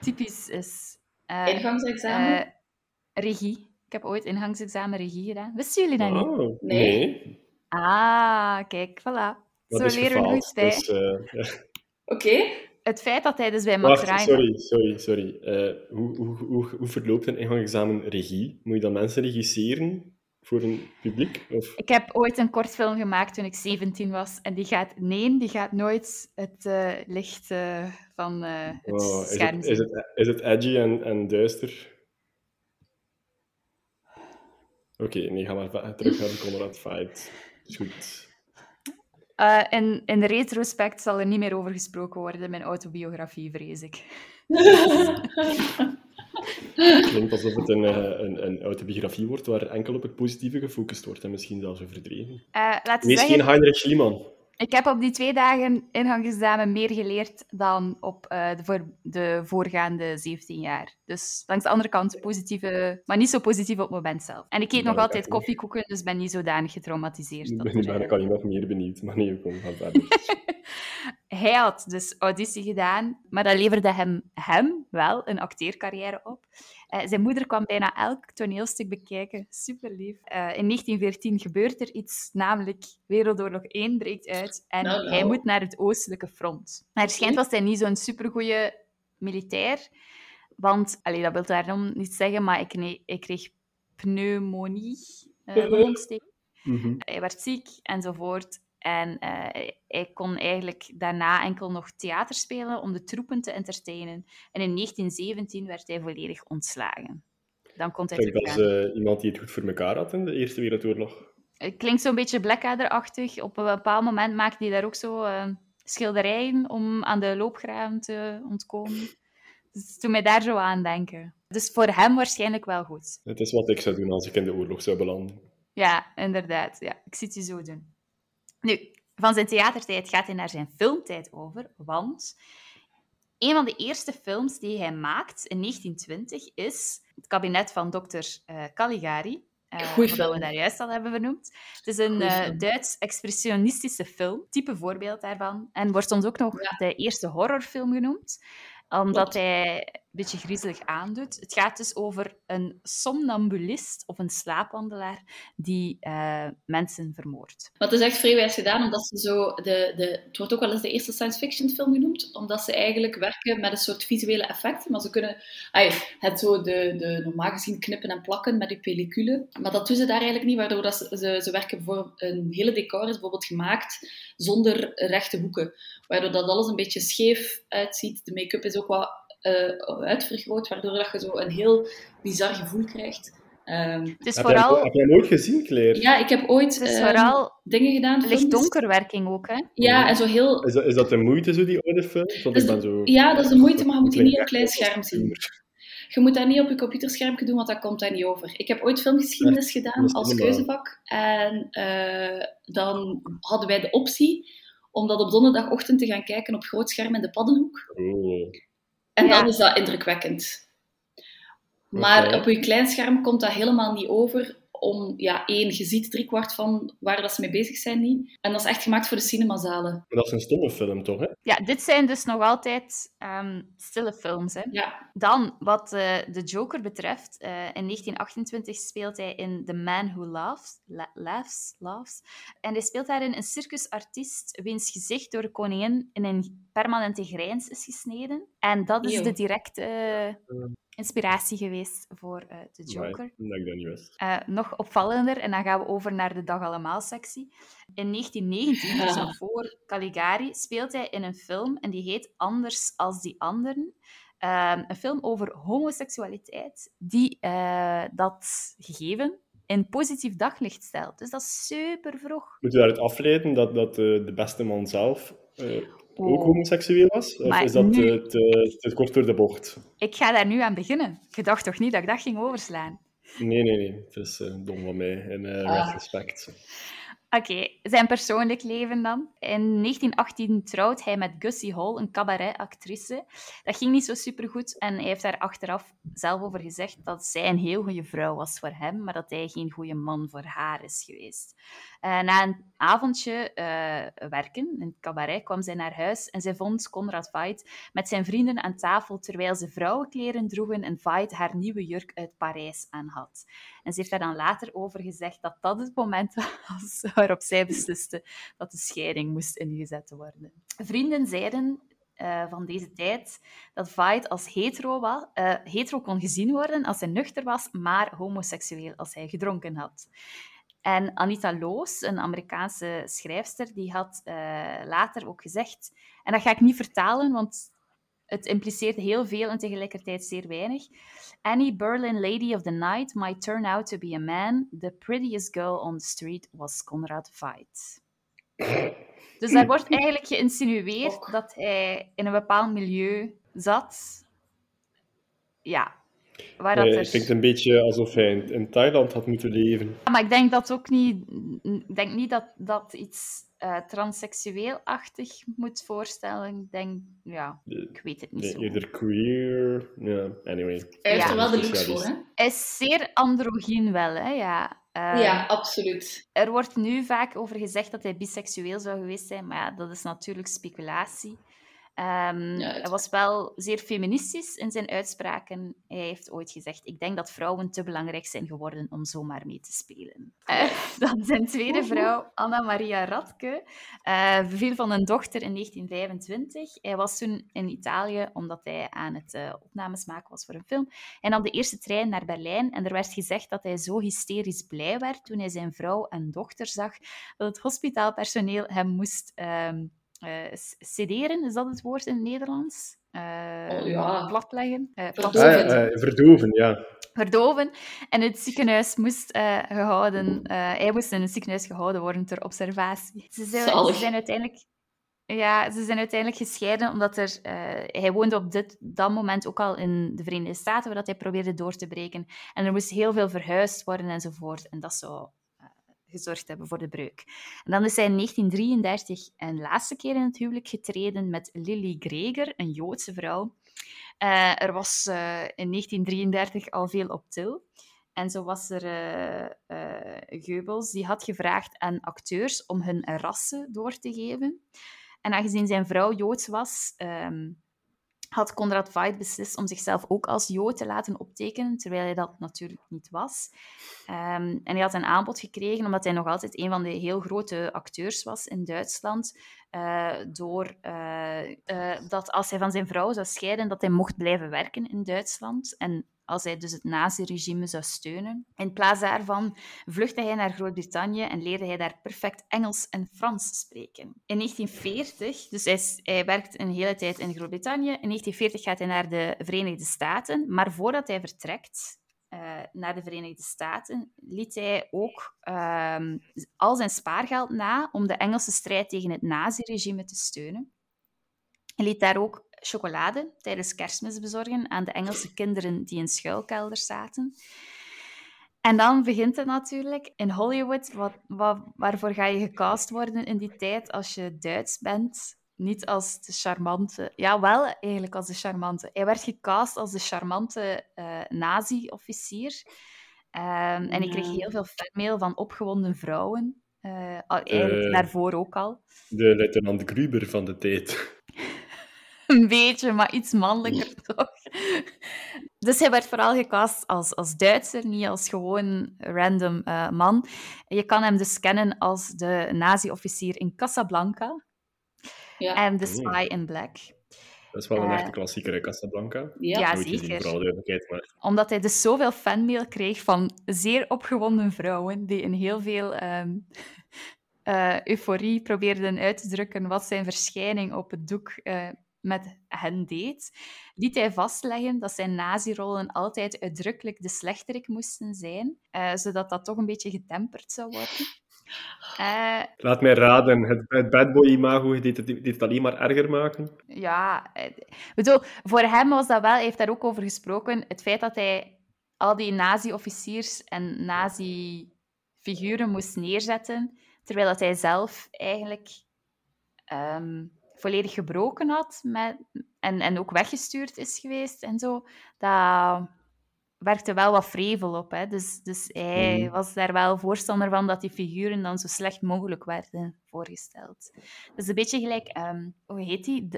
typisch is. Uh, ingangsexamen? regie. Ik heb ooit ingangsexamen regie gedaan. Wisten jullie dat oh, niet? Nee. Ah, kijk, voilà. Dat zo leren we nooit bij. Dus, <laughs> Oké het feit dat hij dus bij Max Wacht, Sorry, sorry, sorry. Uh, hoe, hoe, hoe, hoe verloopt een ingangsexamen regie? Moet je dan mensen regisseren voor een publiek? Of? Ik heb ooit een kortfilm gemaakt toen ik 17 was. En die gaat, nee, die gaat nooit het uh, licht uh, van het oh, scherm is het, is het, is het edgy en, en duister? Oké, okay, nee, ga maar terug naar de Conrad Fight. Is goed. Uh, in, in retrospect zal er niet meer over gesproken worden in mijn autobiografie, vrees ik. <laughs> Klinkt alsof het een, een, een, autobiografie wordt waar enkel op het positieve gefocust wordt en misschien zelfs overdreven. Uh, Wees zeggen... geen Heinrich Schliemann. Ik heb op die twee dagen ingangsexamen meer geleerd dan op uh, de, voor, de, voorgaande 17 jaar. Dus langs de andere kant positieve, maar niet zo positief op het moment zelf. En ik eet nog altijd koffiekoeken, dus ben niet zodanig getraumatiseerd. Ik ben, niet ben ik al nog meer benieuwd, maar nee, kom, ga verder. Hij had dus auditie gedaan, maar dat leverde hem, hem wel een acteercarrière op. Uh, zijn moeder kwam bijna elk toneelstuk bekijken. Super lief. Uh, in 1914 gebeurt er iets, namelijk Wereldoorlog 1 breekt uit en Nou, nou. hij moet naar het oostelijke front. Maar schijnt was hij niet zo'n supergoeie militair, want, allee, dat wil daarom niet zeggen, maar ik, nee, ik kreeg pneumonie, uh. Mhm. Hij werd ziek enzovoort. En eh, hij kon eigenlijk daarna enkel nog theater spelen om de troepen te entertainen. En in 1917 werd hij volledig ontslagen. Dan kon hij Klinkt als uh, iemand die het goed voor elkaar had in de Eerste Wereldoorlog. Het klinkt zo'n beetje Blackadder-achtig. Op een bepaald moment maakte hij daar ook zo uh, schilderijen om aan de loopgraven te ontkomen. Dus toen mij daar zo aan denken. Dus voor hem waarschijnlijk wel goed. Het is wat ik zou doen als ik in de oorlog zou belanden. Ja, inderdaad. Ja, ik zie het je zo doen. Nu, van zijn theatertijd gaat hij naar zijn filmtijd over, want een van de eerste films die hij maakt in 1920 is Het kabinet van dokter uh, Caligari. Uh, Goeie we daar juist al hebben benoemd. Het is een uh. Duits expressionistische film, type voorbeeld daarvan. En wordt soms ook nog Ja. de eerste horrorfilm genoemd, omdat Klopt. hij beetje griezelig aandoet. Het gaat dus over een somnambulist of een slaapwandelaar die eh, mensen vermoordt. Het is echt vrij gedaan, omdat ze zo... De, de, het wordt ook wel eens de eerste science fiction film genoemd, omdat ze eigenlijk werken met een soort visuele effecten. Maar ze kunnen... Ay, het zo de, de normaal gezien knippen en plakken met die pellicule. Maar dat doen ze daar eigenlijk niet, waardoor dat ze, ze, ze werken voor... Een hele decor is bijvoorbeeld gemaakt zonder rechte hoeken. Waardoor dat alles een beetje scheef uitziet. De make-up is ook wat uh, uitvergroot, waardoor dat je zo een heel bizar gevoel krijgt. Um, het is heb, vooral... jij, heb jij nooit gezien, Claire? Ja, ik heb ooit het is um, vooral dingen gedaan. licht donkerwerking ook, hè? Ja, en zo heel... Is dat, is dat de moeite, zo, die oude films? Want Dus ik ben zo... Ja, dat is de moeite, maar je moet die niet op klein scherm zien. Je moet dat niet op je computerscherm doen, want dat komt daar niet over. Ik heb ooit filmgeschiedenis gedaan als keuzevak. En uh, dan hadden wij de optie om dat op donderdagochtend te gaan kijken op groot scherm in de Paddenhoek. Oh. En Ja. dan is dat indrukwekkend. Maar op je klein scherm komt dat helemaal niet over. Om, ja, één, je ziet driekwart van waar dat ze mee bezig zijn niet. En dat is echt gemaakt voor de cinemazalen. Maar dat is een stomme film, toch? Hè? Ja, dit zijn dus nog altijd ehm, stille films, hè? Ja, Dan, wat eh, de Joker betreft, eh, in 1928 speelt hij in The Man Who Laughs, La- Laughs, Laughs. En hij speelt daarin een circusartiest wiens gezicht door de koningin in een permanente grijns is gesneden. En dat is de directe eh, inspiratie geweest voor eh, de Joker. Dat niet. Eh, nog opvallender, en dan gaan we over naar de Dag Allemaal-sectie. In <laughs> 1919, dus nog voor Caligari, speelt hij in een film en die heet Anders als die anderen. Ehm, een film over homoseksualiteit, die dat gegeven in positief daglicht stelt. Dus dat is super vroeg. Moet je daaruit afleiden dat, dat de beste man zelf ook homoseksueel was? Of is dat nu- eh, te, te kort door de bocht? Ik ga daar nu aan beginnen. Je dacht toch niet dat ik dat ging overslaan? Nee, nee, nee. Het is eh, dom van mij. En Ah. met respect. Oké, zijn persoonlijk leven dan. In 1918 trouwt hij met Gussie Hall, een cabaretactrice. Dat ging niet zo supergoed en hij heeft daar achteraf zelf over gezegd dat zij een heel goede vrouw was voor hem, maar dat hij geen goede man voor haar is geweest. Eh, na een avondje eh, werken in het cabaret kwam zij naar huis en zij vond Conrad Veidt met zijn vrienden aan tafel terwijl ze vrouwenkleren droegen en Veidt haar nieuwe jurk uit Parijs aan had. En ze heeft daar dan later over gezegd dat dat het moment <laughs> was waarop zij besliste dat de scheiding moest ingezet worden. Vrienden zeiden eh, van deze tijd dat Veidt als hetero, wa- eh, hetero kon gezien worden als hij nuchter was, maar homoseksueel als hij gedronken had. En Anita Loos, een Amerikaanse schrijfster, die had eh, later ook gezegd, en dat ga ik niet vertalen, want het impliceert heel veel en tegelijkertijd zeer weinig. Any Berlin lady of the night might turn out to be a man. The prettiest girl on the street was Conrad Veidt. Dus daar wordt eigenlijk geïnsinueerd dat hij in een bepaald milieu zat. Ja. Waar dat Eh, er... Het klinkt een beetje alsof hij in, in Thailand had moeten leven. Ja, maar ik denk dat ook niet... Ik denk niet dat dat iets eh transseksueel-achtig moet voorstellen. Ik denk... Ja, ik weet het niet Nee, zo. eerder queer. Ja, anyway. hij heeft Ja. er wel de looks voor, hè? Hij is zeer androgyn wel, hè. Ja. Eh, ja, absoluut. Er wordt nu vaak over gezegd dat hij biseksueel zou geweest zijn, maar ja, dat is natuurlijk speculatie. Ja, het- hij was wel zeer feministisch in zijn uitspraken. Hij heeft ooit gezegd: Ik denk dat vrouwen te belangrijk zijn geworden om zomaar mee te spelen. Eh, <laughs> dan zijn tweede vrouw, Anna Maria Radke, eh, beviel van een dochter in 1925. Hij was toen in Italië omdat hij aan het eh, opnames maken was voor een film. Hij nam de eerste trein naar Berlijn en er werd gezegd dat hij zo hysterisch blij werd toen hij zijn vrouw en dochter zag dat het hospitaalpersoneel hem moest ehm, eh, sederen. Is dat het woord in het Nederlands? Eh, Oh, ja. Platleggen. Eh, Verdoven. Ah, eh, verdoven, ja. verdoven. En het ziekenhuis moest eh, gehouden... eh, hij moest in het ziekenhuis gehouden worden ter observatie. Ze zijn, ze Zalig. zijn uiteindelijk... Ja, ze zijn uiteindelijk gescheiden omdat er... eh, hij woonde op dit, dat moment ook al in de Verenigde Staten, waar dat hij probeerde door te breken. En er moest heel veel verhuisd worden enzovoort. En dat zou eh, gezorgd hebben voor de breuk. En dan is hij in 1933 een laatste keer in het huwelijk getreden met Lily Greger, een Joodse vrouw. Eh, er was eh, in 1933 al veel op til. En zo was er uh, Goebbels, die had gevraagd aan acteurs om hun rassen door te geven. En aangezien zijn vrouw Joods was, ehm, had Konrad Veit beslist om zichzelf ook als Jood te laten optekenen, terwijl hij dat natuurlijk niet was. Ehm, en hij had een aanbod gekregen, omdat hij nog altijd een van de heel grote acteurs was in Duitsland, uh, door uh, uh, dat als hij van zijn vrouw zou scheiden, dat hij mocht blijven werken in Duitsland. En als hij dus het nazi-regime zou steunen. In plaats daarvan vluchtte hij naar Groot-Brittannië en leerde hij daar perfect Engels en Frans spreken. In 1940, dus hij, hij werkt een hele tijd in Groot-Brittannië, in 1940 gaat hij naar de Verenigde Staten, maar voordat hij vertrekt, uh, naar de Verenigde Staten, liet hij ook uh, al zijn spaargeld na om de Engelse strijd tegen het naziregime te steunen. Hij liet daar ook chocolade tijdens kerstmis bezorgen aan de Engelse kinderen die in schuilkelders zaten. En dan begint het natuurlijk in Hollywood. Wat, waarvoor ga je gecast worden in die tijd als je Duits bent? Niet als de charmante... Ja, wel eigenlijk als de charmante. Hij werd gecast als de charmante uh, nazi-officier. Um, en ik kreeg heel veel fanmail van opgewonden vrouwen. Uh, eigenlijk uh, daarvoor ook al. De luitenant Gruber van de tijd. <laughs> een beetje, maar iets mannelijker toch. Dus hij werd vooral gecast als, als Duitser, niet als gewoon random uh, man. Je kan hem dus kennen als de nazi-officier in Casablanca ja. en The Spy in Black. Dat is wel een uh, echte klassieker, hè, Casablanca. Ja, ja zeker. Gezien, maar... Omdat hij dus zoveel fanmail kreeg van zeer opgewonden vrouwen, die in heel veel um, uh, <laughs> euforie probeerden uit te drukken wat zijn verschijning op het doek met hen deed, liet hij vastleggen dat zijn nazirollen altijd uitdrukkelijk de slechterik moesten zijn, uh, zodat dat toch een beetje getemperd zou worden. Uh, Laat mij raden, het, het bad boy imago deed het, alleen maar erger maken. Ja, bedoel, voor hem was dat wel, hij heeft daar ook over gesproken, het feit dat hij al die nazi-officiers en nazi-figuren moest neerzetten, terwijl dat hij zelf eigenlijk um, volledig gebroken had met, en, en ook weggestuurd is geweest en zo, dat werkte wel wat vrevel op. Hè? Dus, dus hij mm. was daar wel voorstander van dat die figuren dan zo slecht mogelijk werden voorgesteld. Dus een beetje gelijk, um, hoe heet die?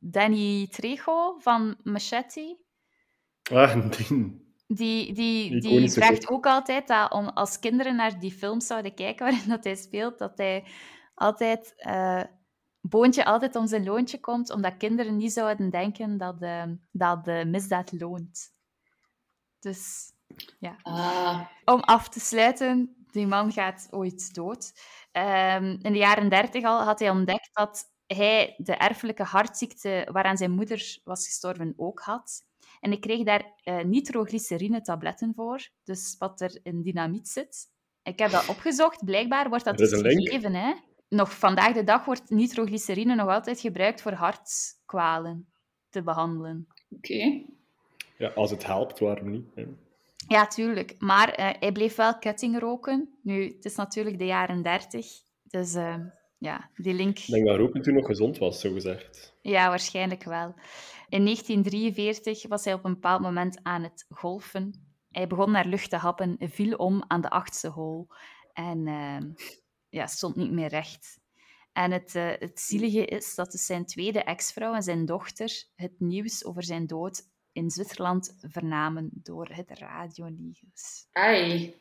Danny Trejo van Machete. Ah, die. Die, die, die vraagt ook altijd dat om, als kinderen naar die film zouden kijken waarin dat hij speelt, dat hij altijd uh, Boontje altijd om zijn loontje komt, omdat kinderen niet zouden denken dat dat de misdaad loont. Dus ja. Ah. Om af te sluiten, die man gaat ooit dood. Um, in de jaren dertig al had hij ontdekt dat hij de erfelijke hartziekte waaraan zijn moeder was gestorven ook had. En ik kreeg daar uh, nitroglycerine tabletten voor, dus wat er in dynamiet zit. Ik heb dat opgezocht. Blijkbaar wordt dat, dat dus gegeven, hè? nog vandaag de dag wordt nitroglycerine nog altijd gebruikt voor hartkwalen te behandelen. Oké. Ja, als het helpt, waarom niet? Hè? Ja, tuurlijk. Maar uh, hij bleef wel ketting roken. Nu, het is natuurlijk de jaren dertig. Dus uh, ja, die link... Ik denk dat roken toen nog gezond was, zo gezegd. Ja, waarschijnlijk wel. In 1943 was hij op een bepaald moment aan het golfen. Hij begon naar lucht te happen, viel om aan de achtste hol. En uh, ja, stond niet meer recht. En het, uh, het zielige is dat dus zijn tweede ex-vrouw en zijn dochter het nieuws over zijn dood in Zwitserland vernamen door het radionieuws. Ai.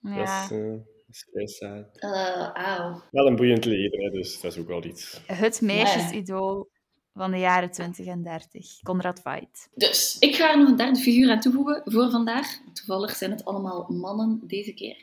Ja. Dat is, uh, is vrij Uh, Wel een boeiend leven, hè, dus dat is ook wel iets. Het meisjesidool van de jaren 20 en 30. Conrad Veit. Dus, ik ga er nog een derde figuur aan toevoegen voor vandaag. Toevallig zijn het allemaal mannen deze keer.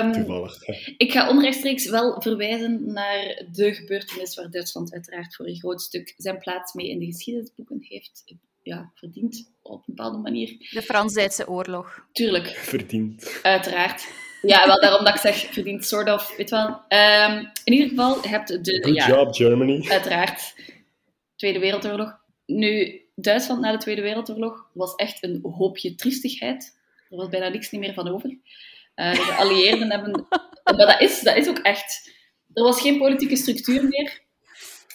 Um, Toevallig. Ik ga onrechtstreeks wel verwijzen naar de gebeurtenis waar Duitsland uiteraard voor een groot stuk zijn plaats mee in de geschiedenisboeken heeft ja, verdiend op een bepaalde manier. De Frans-Duitse oorlog. Tuurlijk. <laughs> Verdiend. Uiteraard. Ja, wel daarom dat ik zeg verdiend, sort of, weet wel. Um, in ieder geval, je hebt de... Good ja, job, Germany. Uiteraard. Tweede Wereldoorlog. Nu, Duitsland na de Tweede Wereldoorlog was echt een hoopje triestigheid. Er was bijna niks meer van over. Uh, de geallieerden hebben... <laughs> Maar dat is, dat is ook echt... Er was geen politieke structuur meer.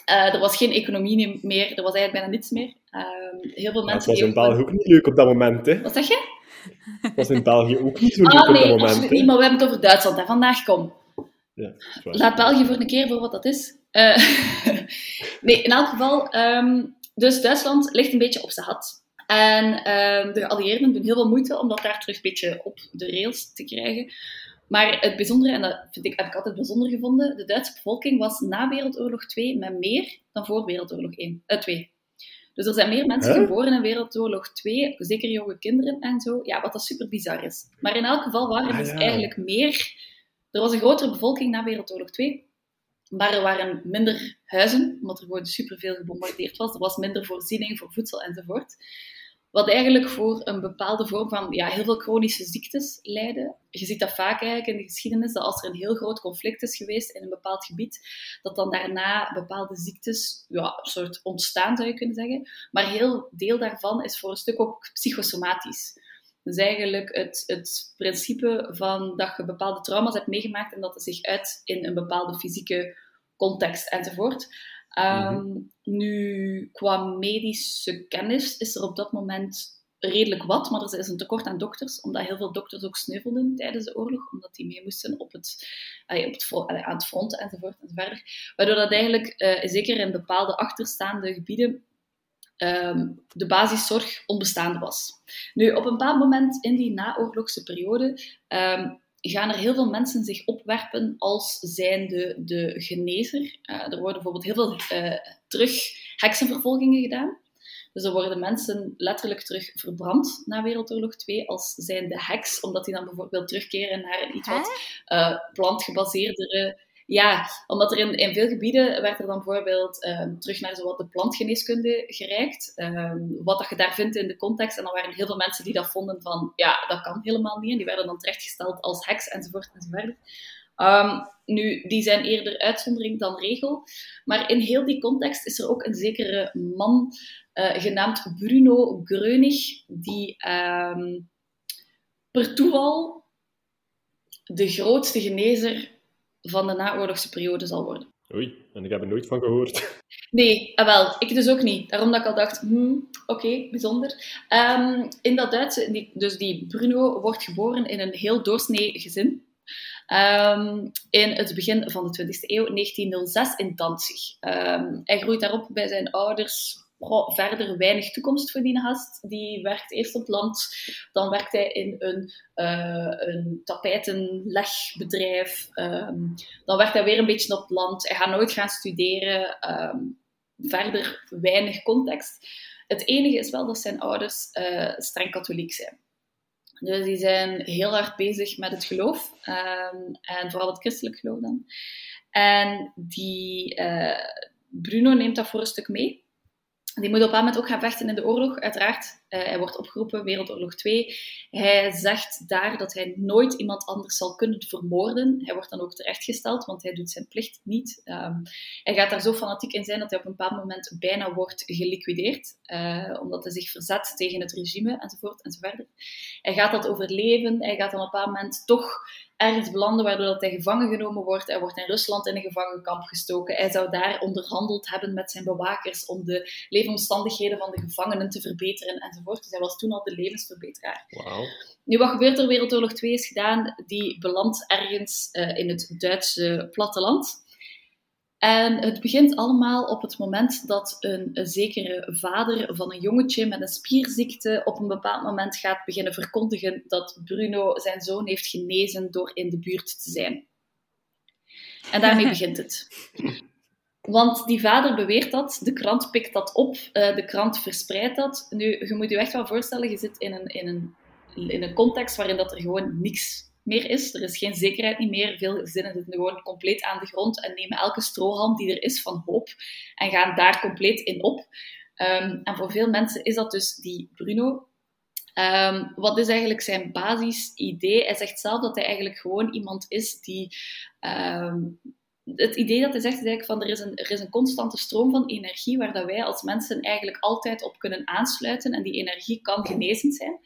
Uh, er was geen economie meer. Er was eigenlijk bijna niets meer. Uh, heel veel mensen... het was in België ook niet leuk op dat moment, hè? Wat zeg je? Dat was in België ook niet zo Ah leuk op nee, dat moment. absoluut hè. niet, maar we hebben het over Duitsland. Hè. Vandaag kom. Ja. Laat België voor een keer voor wat dat is. Eh, <laughs> nee, in elk geval. ehm, dus Duitsland ligt een beetje op zijn hat. En ehm, de geallieerden doen heel veel moeite om dat daar terug een beetje op de rails te krijgen. Maar het bijzondere, en dat vind ik, heb ik altijd bijzonder gevonden, de Duitse bevolking was na Wereldoorlog 2 met meer dan voor Wereldoorlog 1, eh, 2. Dus er zijn meer mensen Huh? geboren in Wereldoorlog 2, zeker jonge kinderen en zo. Ja, wat dat super bizar is. Maar in elk geval waren er Ah, dus ja. eigenlijk meer. Er was een grotere bevolking na Wereldoorlog 2. Maar er waren minder huizen, omdat er gewoon superveel gebombardeerd was. Er was minder voorziening voor voedsel enzovoort. Wat eigenlijk voor een bepaalde vorm van ja, heel veel chronische ziektes leidde. Je ziet dat vaak eigenlijk in de geschiedenis, dat als er een heel groot conflict is geweest in een bepaald gebied, dat dan daarna bepaalde ziektes ja, een soort ontstaan, zou je kunnen zeggen. Maar heel deel daarvan is voor een stuk ook psychosomatisch. Dus eigenlijk het, het principe van dat je bepaalde trauma's hebt meegemaakt en dat het zich uit in een bepaalde fysieke context enzovoort. Ehm, Nu, qua medische kennis is er op dat moment redelijk wat, maar er is een tekort aan dokters, omdat heel veel dokters ook sneuvelden tijdens de oorlog, omdat die mee moesten op het, op het, aan het front enzovoort enzoverder. Waardoor dat eigenlijk, eh, zeker in bepaalde achterstaande gebieden, ehm, de basiszorg onbestaande was. Nu, op een bepaald moment in die naoorlogse periode ehm, gaan er heel veel mensen zich opwerpen als zijnde de genezer. Eh, er worden bijvoorbeeld heel veel eh, terug heksenvervolgingen gedaan. Dus er worden mensen letterlijk terug verbrand na Wereldoorlog 2 als zijnde heks, omdat die dan bijvoorbeeld terugkeren naar een iets wat eh, plantgebaseerdere... Ja, omdat er in, in veel gebieden werd er dan bijvoorbeeld ehm, terug naar zowat de plantgeneeskunde gereikt. ehm, wat dat je daar vindt in de context. En dan waren er heel veel mensen die dat vonden van, ja, dat kan helemaal niet. En die werden dan terechtgesteld als heks, enzovoort, enzovoort. Ehm, nu, die zijn eerder uitzondering dan regel. Maar in heel die context is er ook een zekere man eh, genaamd Bruno Greunig, die ehm, per toeval de grootste genezer van de naoorlogse periode zal worden. Oei, en ik heb er nooit van gehoord. Nee, ah, wel, ik dus ook niet. Daarom dat ik al dacht, hmm, oké, bijzonder. Ehm, in dat Duitse, die, dus die Bruno wordt geboren in een heel doorsnee gezin. Ehm, in het begin van de 20e eeuw, 1906, in Danzig. Ehm, hij groeit daarop bij zijn ouders. Verder weinig toekomst voor die. Die werkt eerst op het land, dan werkt hij in een, eh een tapijtenlegbedrijf. Ehm, dan werkt hij weer een beetje op het land. Hij gaat nooit gaan studeren. Ehm, verder weinig context. Het enige is wel dat zijn ouders eh, streng katholiek zijn. Dus die zijn heel hard bezig met het geloof. ehm, en vooral het christelijk geloof dan. En die eh, Bruno neemt dat voor een stuk mee. Die moet op een moment ook gaan vechten in de oorlog, uiteraard. Eh, hij wordt opgeroepen, Wereldoorlog 2. Hij zegt daar dat hij nooit iemand anders zal kunnen vermoorden. Hij wordt dan ook terechtgesteld, want hij doet zijn plicht niet. Ehm, hij gaat daar zo fanatiek in zijn dat hij op een bepaald moment bijna wordt geliquideerd, eh, omdat hij zich verzet tegen het regime, enzovoort, enzoverder. Hij gaat dat overleven. Hij gaat dan op een bepaald moment toch ergens belanden, waardoor dat hij gevangen genomen wordt. Hij wordt in Rusland in een gevangenkamp gestoken. Hij zou daar onderhandeld hebben met zijn bewakers om de leefomstandigheden van de gevangenen te verbeteren, enzovoort. Dus hij was toen al de levensverbeteraar. Nu, wat gebeurt er? Wereldoorlog 2 is gedaan. Die belandt ergens eh, in het Duitse platteland. En het begint allemaal op het moment dat een, een zekere vader van een jongetje met een spierziekte op een bepaald moment gaat beginnen verkondigen dat Bruno zijn zoon heeft genezen door in de buurt te zijn. En daarmee begint het. <laughs> Want die vader beweert dat, de krant pikt dat op, eh, de krant verspreidt dat. Nu, je moet je echt wel voorstellen, je zit in een, in een, in een context waarin dat er gewoon niks meer is. Er is geen zekerheid niet meer. Veel gezinnen zitten gewoon compleet aan de grond en nemen elke strohalm die er is van hoop en gaan daar compleet in op. Ehm, en voor veel mensen is dat dus die Bruno. Ehm, wat is eigenlijk zijn basisidee? Hij zegt zelf dat hij eigenlijk gewoon iemand is die ehm, het idee dat hij zegt is eigenlijk van er is, een, er is een constante stroom van energie waar dat wij als mensen eigenlijk altijd op kunnen aansluiten en die energie kan genezend zijn.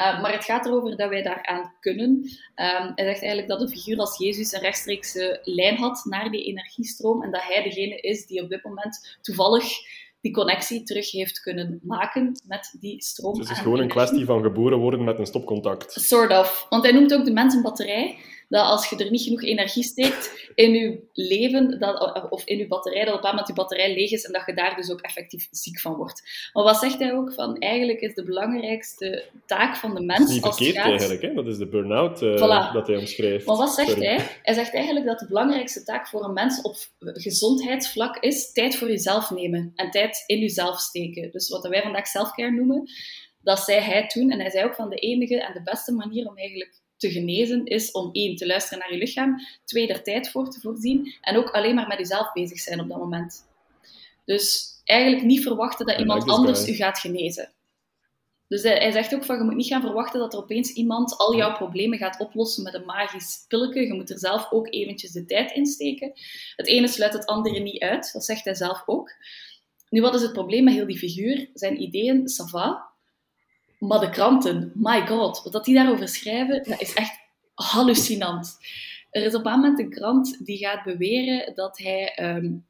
Uh, maar het gaat erover dat wij daaraan kunnen. Um, hij zegt eigenlijk dat een figuur als Jezus een rechtstreekse lijn had naar die energiestroom en dat hij degene is die op dit moment toevallig die connectie terug heeft kunnen maken met die stroom. Dus het is gewoon een kwestie van geboren worden met een stopcontact. Sort of. Want hij noemt ook de mens een batterij dat als je er niet genoeg energie steekt in je leven, dat, of in je batterij, dat op een moment je batterij leeg is en dat je daar dus ook effectief ziek van wordt. Maar wat zegt hij ook? Van, eigenlijk is de belangrijkste taak van de mens... Niet verkeerd eigenlijk, hè? dat is de burn-out uh, dat hij omschrijft. Maar wat zegt hij? Hij zegt eigenlijk dat de belangrijkste taak voor een mens op gezondheidsvlak is tijd voor jezelf nemen en tijd in jezelf steken. Dus wat wij vandaag selfcare noemen, dat zei hij toen. En hij zei ook van de enige en de beste manier om eigenlijk te genezen is om één, te luisteren naar je lichaam, twee, er tijd voor te voorzien en ook alleen maar met jezelf bezig zijn op dat moment. Dus eigenlijk niet verwachten dat iemand anders u gaat genezen. Dus hij, hij, zegt ook van, je moet niet gaan verwachten dat er opeens iemand al jouw problemen gaat oplossen met een magisch pilletje. Je moet er zelf ook eventjes de tijd in steken. Het ene sluit het andere niet uit, dat zegt hij zelf ook. Nu, wat is het probleem met heel die figuur? Zijn ideeën, ça va, maar de kranten, my god, wat die daarover schrijven, dat is echt hallucinant. Er is op een moment een krant die gaat beweren dat hij, um,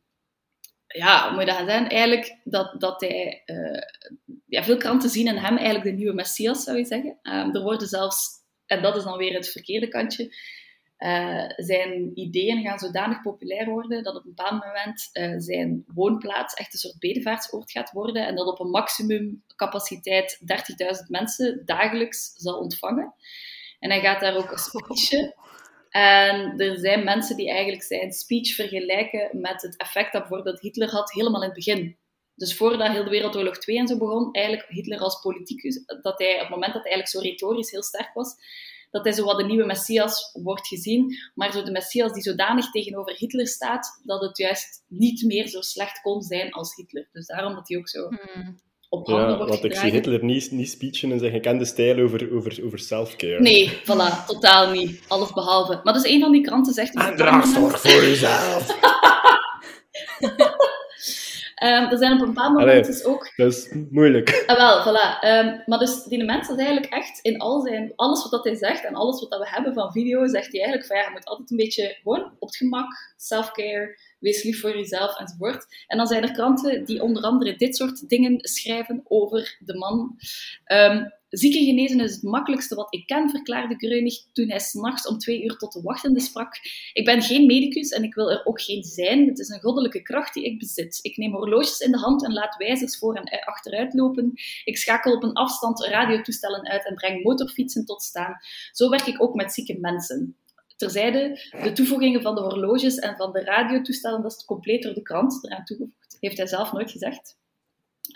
ja, hoe moet je dat zijn? Eigenlijk dat, dat hij, uh, ja, veel kranten zien in hem eigenlijk de nieuwe Messias, zou je zeggen. Um, er worden zelfs, en dat is dan weer het verkeerde kantje, uh, zijn ideeën gaan zodanig populair worden dat op een bepaald moment uh, zijn woonplaats echt een soort bedevaartsoord gaat worden en dat op een maximum capaciteit 30.000 mensen dagelijks zal ontvangen. En hij gaat daar ook een speechen. En er zijn mensen die eigenlijk zijn speech vergelijken met het effect dat Hitler had helemaal in het begin. Dus voordat heel de Wereldoorlog 2 en zo begon, eigenlijk Hitler als politicus, dat hij op het moment dat hij eigenlijk zo retorisch heel sterk was, dat hij zo wat de nieuwe Messias wordt gezien, maar zo de Messias die zodanig tegenover Hitler staat, dat het juist niet meer zo slecht kon zijn als Hitler. Dus daarom dat hij ook zo hmm. op handen ja, wordt want ik zie Hitler niet, niet speechen en zijn gekende stijl over, over, over self-care. Nee, voilà, totaal niet. Alles behalve. Maar dus een van die kranten zegt... En draag zorg voor jezelf. <laughs> Um, er zijn op een bepaald moment dus ook... Dat is moeilijk. Ah, wel, voilà. Um, maar dus die mens is eigenlijk echt in al zijn... Alles wat hij zegt en alles wat we hebben van video, zegt hij eigenlijk van ja, je moet altijd een beetje gewoon op het gemak, self-care, wees lief voor jezelf enzovoort. En dan zijn er kranten die onder andere dit soort dingen schrijven over de man. Um, Zieken genezen is het makkelijkste wat ik ken, verklaarde Greunig toen hij s'nachts om twee uur tot de wachtende sprak. Ik ben geen medicus en ik wil er ook geen zijn. Het is een goddelijke kracht die ik bezit. Ik neem horloges in de hand en laat wijzers voor en achteruit lopen. Ik schakel op een afstand radiotoestellen uit en breng motorfietsen tot staan. Zo werk ik ook met zieke mensen. Terzijde, de toevoegingen van de horloges en van de radiotoestellen, dat is compleet door de krant eraan toegevoegd. Heeft hij zelf nooit gezegd.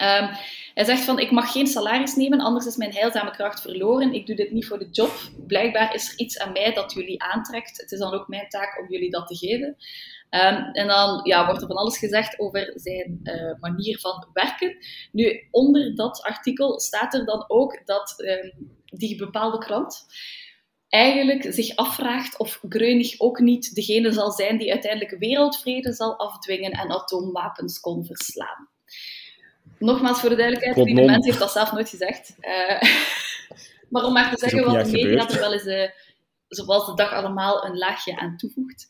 Um, hij zegt van, ik mag geen salaris nemen, anders is mijn heilzame kracht verloren. Ik doe dit niet voor de job. Blijkbaar is er iets aan mij dat jullie aantrekt. Het is dan ook mijn taak om jullie dat te geven. Um, en dan ja, wordt er van alles gezegd over zijn uh, manier van werken. Nu, onder dat artikel staat er dan ook dat um, die bepaalde krant eigenlijk zich afvraagt of Greunig ook niet degene zal zijn die uiteindelijk wereldvrede zal afdwingen en atoomwapens kon verslaan. Nogmaals voor de duidelijkheid, die mens heeft dat zelf nooit gezegd. Uh, <laughs> maar om maar te zeggen wat de media er wel eens, uh, zoals de dag allemaal, een laagje aan toevoegt.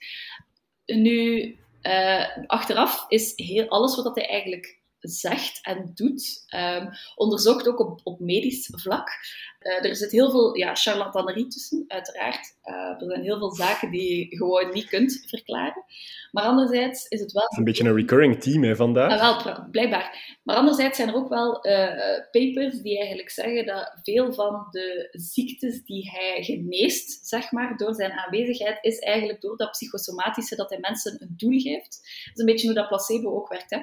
Nu, uh, achteraf is heel, alles wat hij eigenlijk zegt en doet, um, onderzocht ook op, op medisch vlak. Uh, er zit heel veel ja, charlatanerie tussen, uiteraard. Uh, er zijn heel veel zaken die je gewoon niet kunt verklaren. Maar anderzijds is het wel... Het is een beetje een recurring team hè, vandaag. Ja, wel, blijkbaar. Maar anderzijds zijn er ook wel uh, papers die eigenlijk zeggen dat veel van de ziektes die hij geneest, zeg maar, door zijn aanwezigheid, is eigenlijk door dat psychosomatische, dat hij mensen een doel geeft. Dat is een beetje hoe dat placebo ook werkt. Hè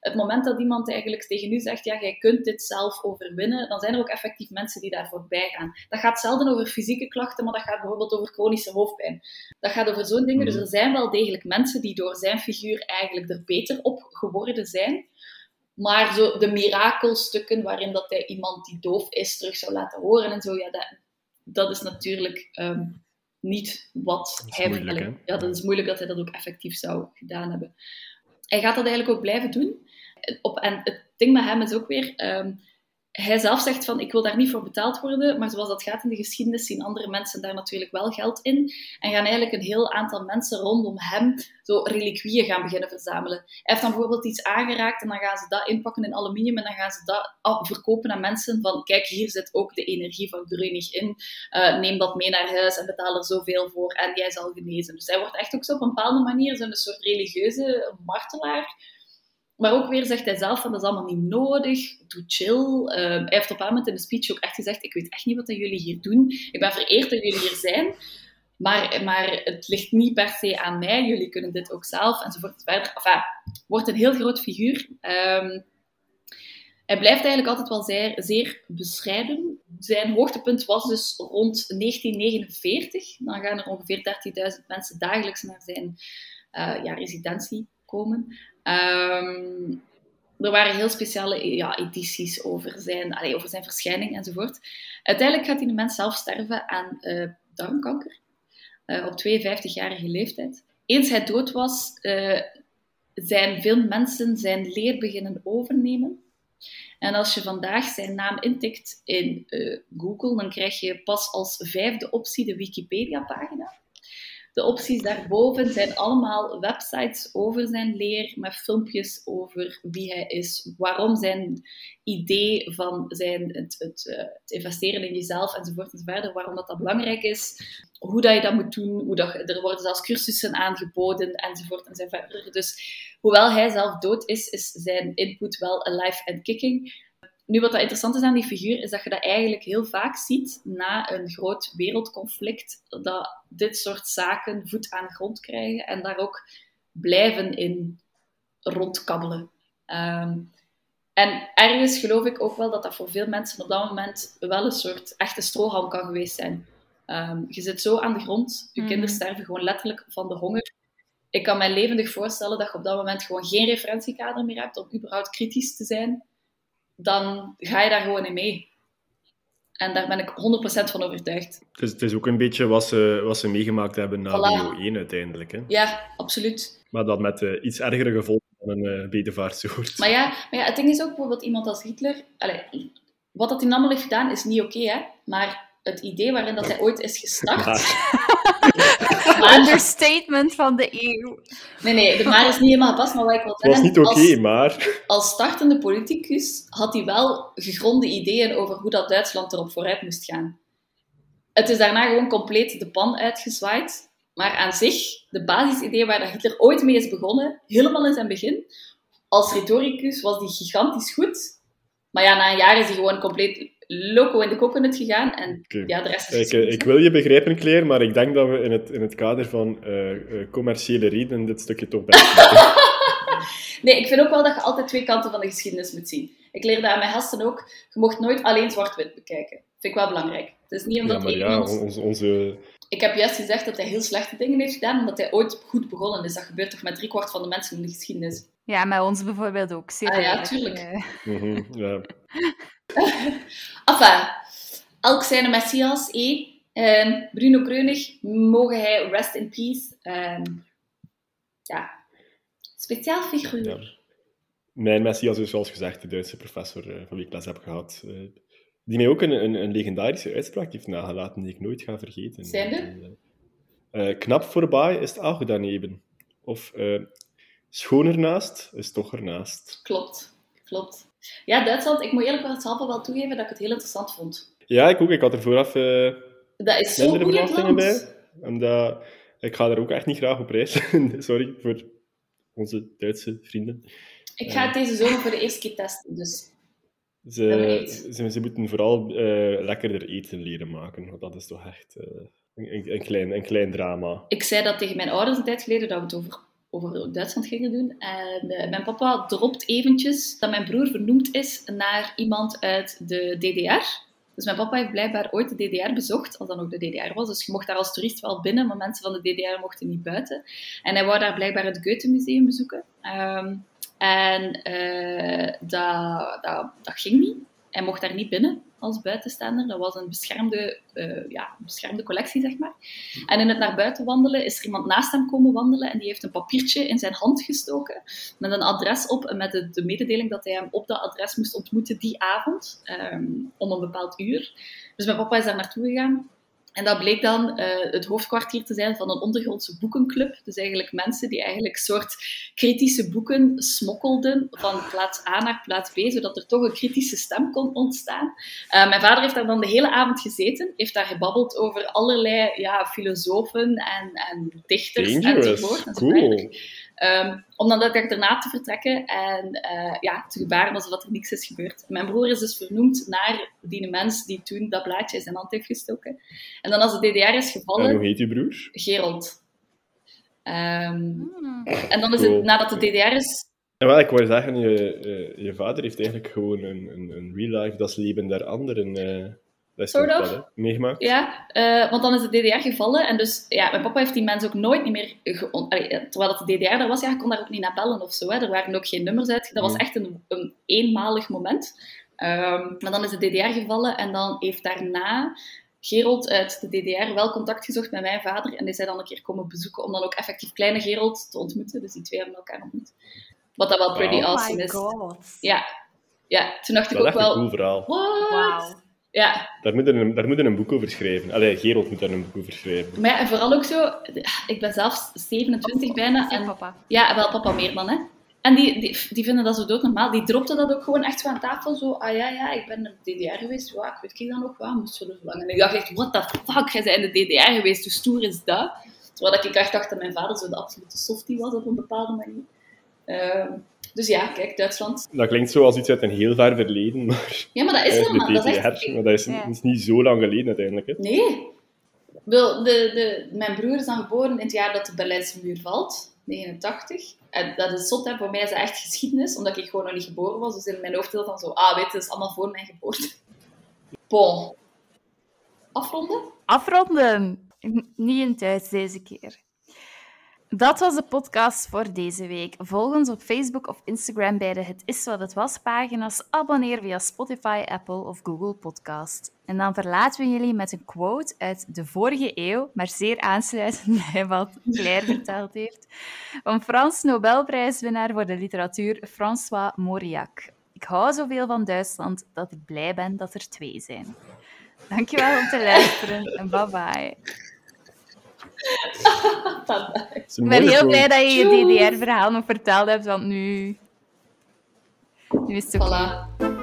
het moment dat iemand eigenlijk tegen u zegt, ja, jij kunt dit zelf overwinnen, dan zijn er ook effectief mensen die daar voorbij gaan. Dat gaat zelden over fysieke klachten, maar dat gaat bijvoorbeeld over chronische hoofdpijn. Dat gaat over zo'n dingen. Dus mhm. er zijn wel degelijk mensen die door zijn figuur eigenlijk er beter op geworden zijn. Maar zo de mirakelstukken waarin dat hij iemand die doof is terug zou laten horen en zo, ja, dat, dat is natuurlijk ehm, niet wat hij... Moeilijk, ja, dat is moeilijk dat hij dat ook effectief zou gedaan hebben. Hij gaat dat eigenlijk ook blijven doen op, en het ding met hem is ook weer, um, hij zelf zegt van, ik wil daar niet voor betaald worden, maar zoals dat gaat in de geschiedenis, zien andere mensen daar natuurlijk wel geld in. En gaan eigenlijk een heel aantal mensen rondom hem zo reliquieën gaan beginnen verzamelen. Hij heeft dan bijvoorbeeld iets aangeraakt en dan gaan ze dat inpakken in aluminium en dan gaan ze dat verkopen aan mensen van, kijk, hier zit ook de energie van Grönig in, uh, neem dat mee naar huis en betaal er zoveel voor en jij zal genezen. Dus hij wordt echt ook zo op een bepaalde manier zo'n soort religieuze martelaar maar ook weer zegt hij zelf van dat is allemaal niet nodig, doe chill. Ehm, hij heeft op een moment in de speech ook echt gezegd, ik weet echt niet wat jullie hier doen. Ik ben vereerd dat jullie hier zijn, maar, maar het ligt niet per se aan mij. Jullie kunnen dit ook zelf, enzovoort. Verder. Enfin, wordt een heel groot figuur. Um, hij blijft eigenlijk altijd wel zeer, zeer bescheiden. Zijn hoogtepunt was dus rond 1949. Dan gaan er ongeveer 13.000 mensen dagelijks naar zijn uh, ja, residentie komen. Ehm, er waren heel speciale ja, edities over zijn, allee, over zijn verschijning enzovoort. Uiteindelijk gaat hij de mens zelf sterven aan uh, darmkanker. Uh, op 52-jarige leeftijd. Eens hij dood was, uh, zijn veel mensen zijn leer beginnen overnemen. En als je vandaag zijn naam intikt in Google, dan krijg je pas als vijfde optie de Wikipedia-pagina. De opties daarboven zijn allemaal websites over zijn leer, met filmpjes over wie hij is, waarom zijn idee van zijn, het, het, eh, het investeren in jezelf enzovoort enzovoort, waarom dat, dat belangrijk is, hoe dat je dat moet doen, hoe dat, er worden zelfs cursussen aangeboden enzovoort enzovoort. Dus hoewel hij zelf dood is, is zijn input wel alive and kicking. Nu, wat dat interessant is aan die figuur, is dat je dat eigenlijk heel vaak ziet na een groot wereldconflict, dat dit soort zaken voet aan grond krijgen en daar ook blijven in rondkabbelen. Ehm, en ergens geloof ik ook wel dat dat voor veel mensen op dat moment wel een soort echte strohalm kan geweest zijn. Um, je zit zo aan de grond, je mhm. kinderen sterven gewoon letterlijk van de honger. Ik kan mij levendig voorstellen dat je op dat moment gewoon geen referentiekader meer hebt om überhaupt kritisch te zijn dan ga je daar gewoon in mee. En daar ben ik 100% van overtuigd. Is, het is ook een beetje wat ze, wat ze meegemaakt hebben na voilà. 1 uiteindelijk. Hè? Ja, absoluut. Maar dat met uh, iets ergere gevolgen dan een uh, bedevaartsoort. Maar ja, maar ja, het ding is ook bijvoorbeeld iemand als Hitler... Allez, wat dat hij heeft gedaan is niet oké, hè. Maar het idee waarin dat hij ooit is gestart... <laughs> Understatement van de eeuw. Nee, nee, de maar is niet helemaal gepast, maar wat ik wil zeggen... Het was niet oké, maar... Als startende politicus had hij wel gegronde ideeën over hoe dat Duitsland erop vooruit moest gaan. Het is daarna gewoon compleet de pan uitgezwaaid. Maar aan zich, de basisidee waar Hitler ooit mee is begonnen, helemaal in zijn begin, als retoricus was die gigantisch goed. Maar ja, na een jaar is hij gewoon compleet loco in de coconut gegaan. En ja, de rest is ik, ik wil je begrijpen, Claire, maar ik denk dat we in het, in het kader van uh, commerciële redenen dit stukje toch best <laughs> Nee, ik vind ook wel dat je altijd twee kanten van de geschiedenis moet zien. Ik leer dat aan mijn gasten ook. Je mocht nooit alleen zwart-wit bekijken. Vind ik wel belangrijk. Het is niet omdat ja, maar ja, onze, onze... Ik heb juist gezegd dat hij heel slechte dingen heeft gedaan, omdat hij ooit goed begonnen is. Dat gebeurt toch met driekwart van de mensen in de geschiedenis. Ja, met ons bijvoorbeeld ook. Zeer ah, ja, tuurlijk. Uh... ja. <laughs> enfin, elk zijn Messias, eh? Um, Bruno Kreunig, mogen hij rest in peace. Um, ja, speciaal figuur. Ja. Mijn Messias is zoals gezegd de Duitse professor uh, van wie ik les heb gehad. Uh, die mij ook een, een, een, legendarische uitspraak heeft nagelaten die ik nooit ga vergeten. Zijn er? Uh, knap voorbij is het auch daneben. Of schoon ernaast is toch ernaast. Klopt, klopt. Ja, Duitsland, ik moet eerlijk wel hetzelfde wel toegeven dat ik het heel interessant vond. Ja, ik ook. Ik had er vooraf uh, dat is zo verwachtingen bij. En dat, ik ga er ook echt niet graag op reis. <laughs> Sorry voor onze Duitse vrienden. Ik ga het deze zomer voor de eerste keer testen, dus... Ze, ze, ze, moeten vooral uh, lekkerder eten leren maken, want dat is toch echt een, een, klein, een klein drama. Ik zei dat tegen mijn ouders een tijd geleden, dat we het over over Duitsland gingen doen. En uh, mijn papa dropt eventjes dat mijn broer vernoemd is naar iemand uit de DDR. Dus mijn papa heeft blijkbaar ooit de DDR bezocht, als dat nog de DDR was. Dus je mocht daar als toerist wel binnen, maar mensen van de DDR mochten niet buiten. En hij wou daar blijkbaar het Goethe-museum bezoeken. Um, en dat, dat ging niet. Hij mocht daar niet binnen als buitenstaander. Dat was een beschermde, uh, ja, beschermde collectie, zeg maar. En in het naar buiten wandelen is er iemand naast hem komen wandelen en die heeft een papiertje in zijn hand gestoken met een adres op en met de, de mededeling dat hij hem op dat adres moest ontmoeten die avond, um, om een bepaald uur. Dus mijn papa is daar naartoe gegaan en dat bleek dan uh, het hoofdkwartier te zijn van een ondergrondse boekenclub. Dus eigenlijk mensen die eigenlijk soort kritische boeken smokkelden van plaats A naar plaats B, zodat er toch een kritische stem kon ontstaan. Uh, mijn vader heeft daar dan de hele avond gezeten, heeft daar gebabbeld over allerlei ja, filosofen en, en dichters Dangerous. enzovoort. Cool. Um, om dan daarna te vertrekken en uh, ja, te gebaren alsof er niks is gebeurd. Mijn broer is dus vernoemd naar die mens die toen dat blaadje in zijn hand heeft gestoken. En dan als de DDR is gevallen... En hoe heet uw broer? Gerold. Um, Hmm. En dan is Cool. het, nadat de DDR is... Wel, ik wou zeggen, je, eh, je vader heeft eigenlijk gewoon een, een, een real life, dat is leven der anderen. eh dat is Sort toch of. wel, hè, meegemaakt. Ja, uh, want dan is de DDR gevallen. En dus, ja, mijn papa heeft die mensen ook nooit niet meer... Allee, terwijl dat de DDR daar was, ja, kon daar ook niet naar bellen of zo. Hè. Er waren ook geen nummers uit. Dat was Hmm. echt een, een eenmalig moment. Um, maar dan is de DDR gevallen en dan heeft daarna Gerold uit de DDR wel contact gezocht met mijn vader. En die zei dan een keer komen bezoeken om dan ook effectief kleine Gerold te ontmoeten. Dus die twee hebben elkaar ontmoet. Wat dat wel pretty Wow. awesome oh my is. god. Ja. ja, toen dacht ik Dat is ook echt een wel... cool verhaal. What? Ja, Daar moet, een, daar moet een boek over schrijven. Allee, Gerold moet daar een boek over schrijven. maar ja, en vooral ook zo... Ik ben zelf 27 bijna. En papa. Ja, wel papa meer dan, hè. En die, die, die vinden dat zo doodnormaal. Die dropte dat ook gewoon echt zo aan tafel. Zo, ah ja, ja, ik ben in de DDR geweest. Ja, ik weet ik dan nog wel, moest zo zo lang. En ik dacht echt, what the fuck, jij bent in de DDR geweest, hoe stoer is dat? Terwijl ik echt dacht dat mijn vader zo de absolute softie was op een bepaalde manier. Uh, dus ja, kijk, Duitsland. Dat klinkt zo als iets uit een heel ver verleden, <laughs> maar... Ja, maar dat is helemaal... Dat is echt... maar dat is, Ja. is niet zo lang geleden uiteindelijk. Hè. Nee. Wel, de, de, mijn broer is dan geboren in het jaar dat de Berlijnse muur valt. 89. En dat is zot, hè. voor mij is dat echt geschiedenis, omdat ik gewoon nog niet geboren was. Dus in mijn hoofd van zo, ah, weet je, dat is allemaal voor mijn geboorte. Bon. Afronden? Afronden. Niet in thuis deze keer. Dat was de podcast voor deze week. Volg ons op Facebook of Instagram bij de Het Is Wat Het Was pagina's. Abonneer via Spotify, Apple of Google Podcast. En dan verlaten we jullie met een quote uit de vorige eeuw, maar zeer aansluitend <laughs> bij wat Claire <laughs> verteld heeft, van Frans Nobelprijswinnaar voor de literatuur François Mauriac. Ik hou zoveel van Duitsland dat ik blij ben dat er twee zijn. Dankjewel om te luisteren en bye bye. Ik ben heel blij dat je je. DDR-verhaal nog verteld hebt, want nu... Nu is het oké. Voilà.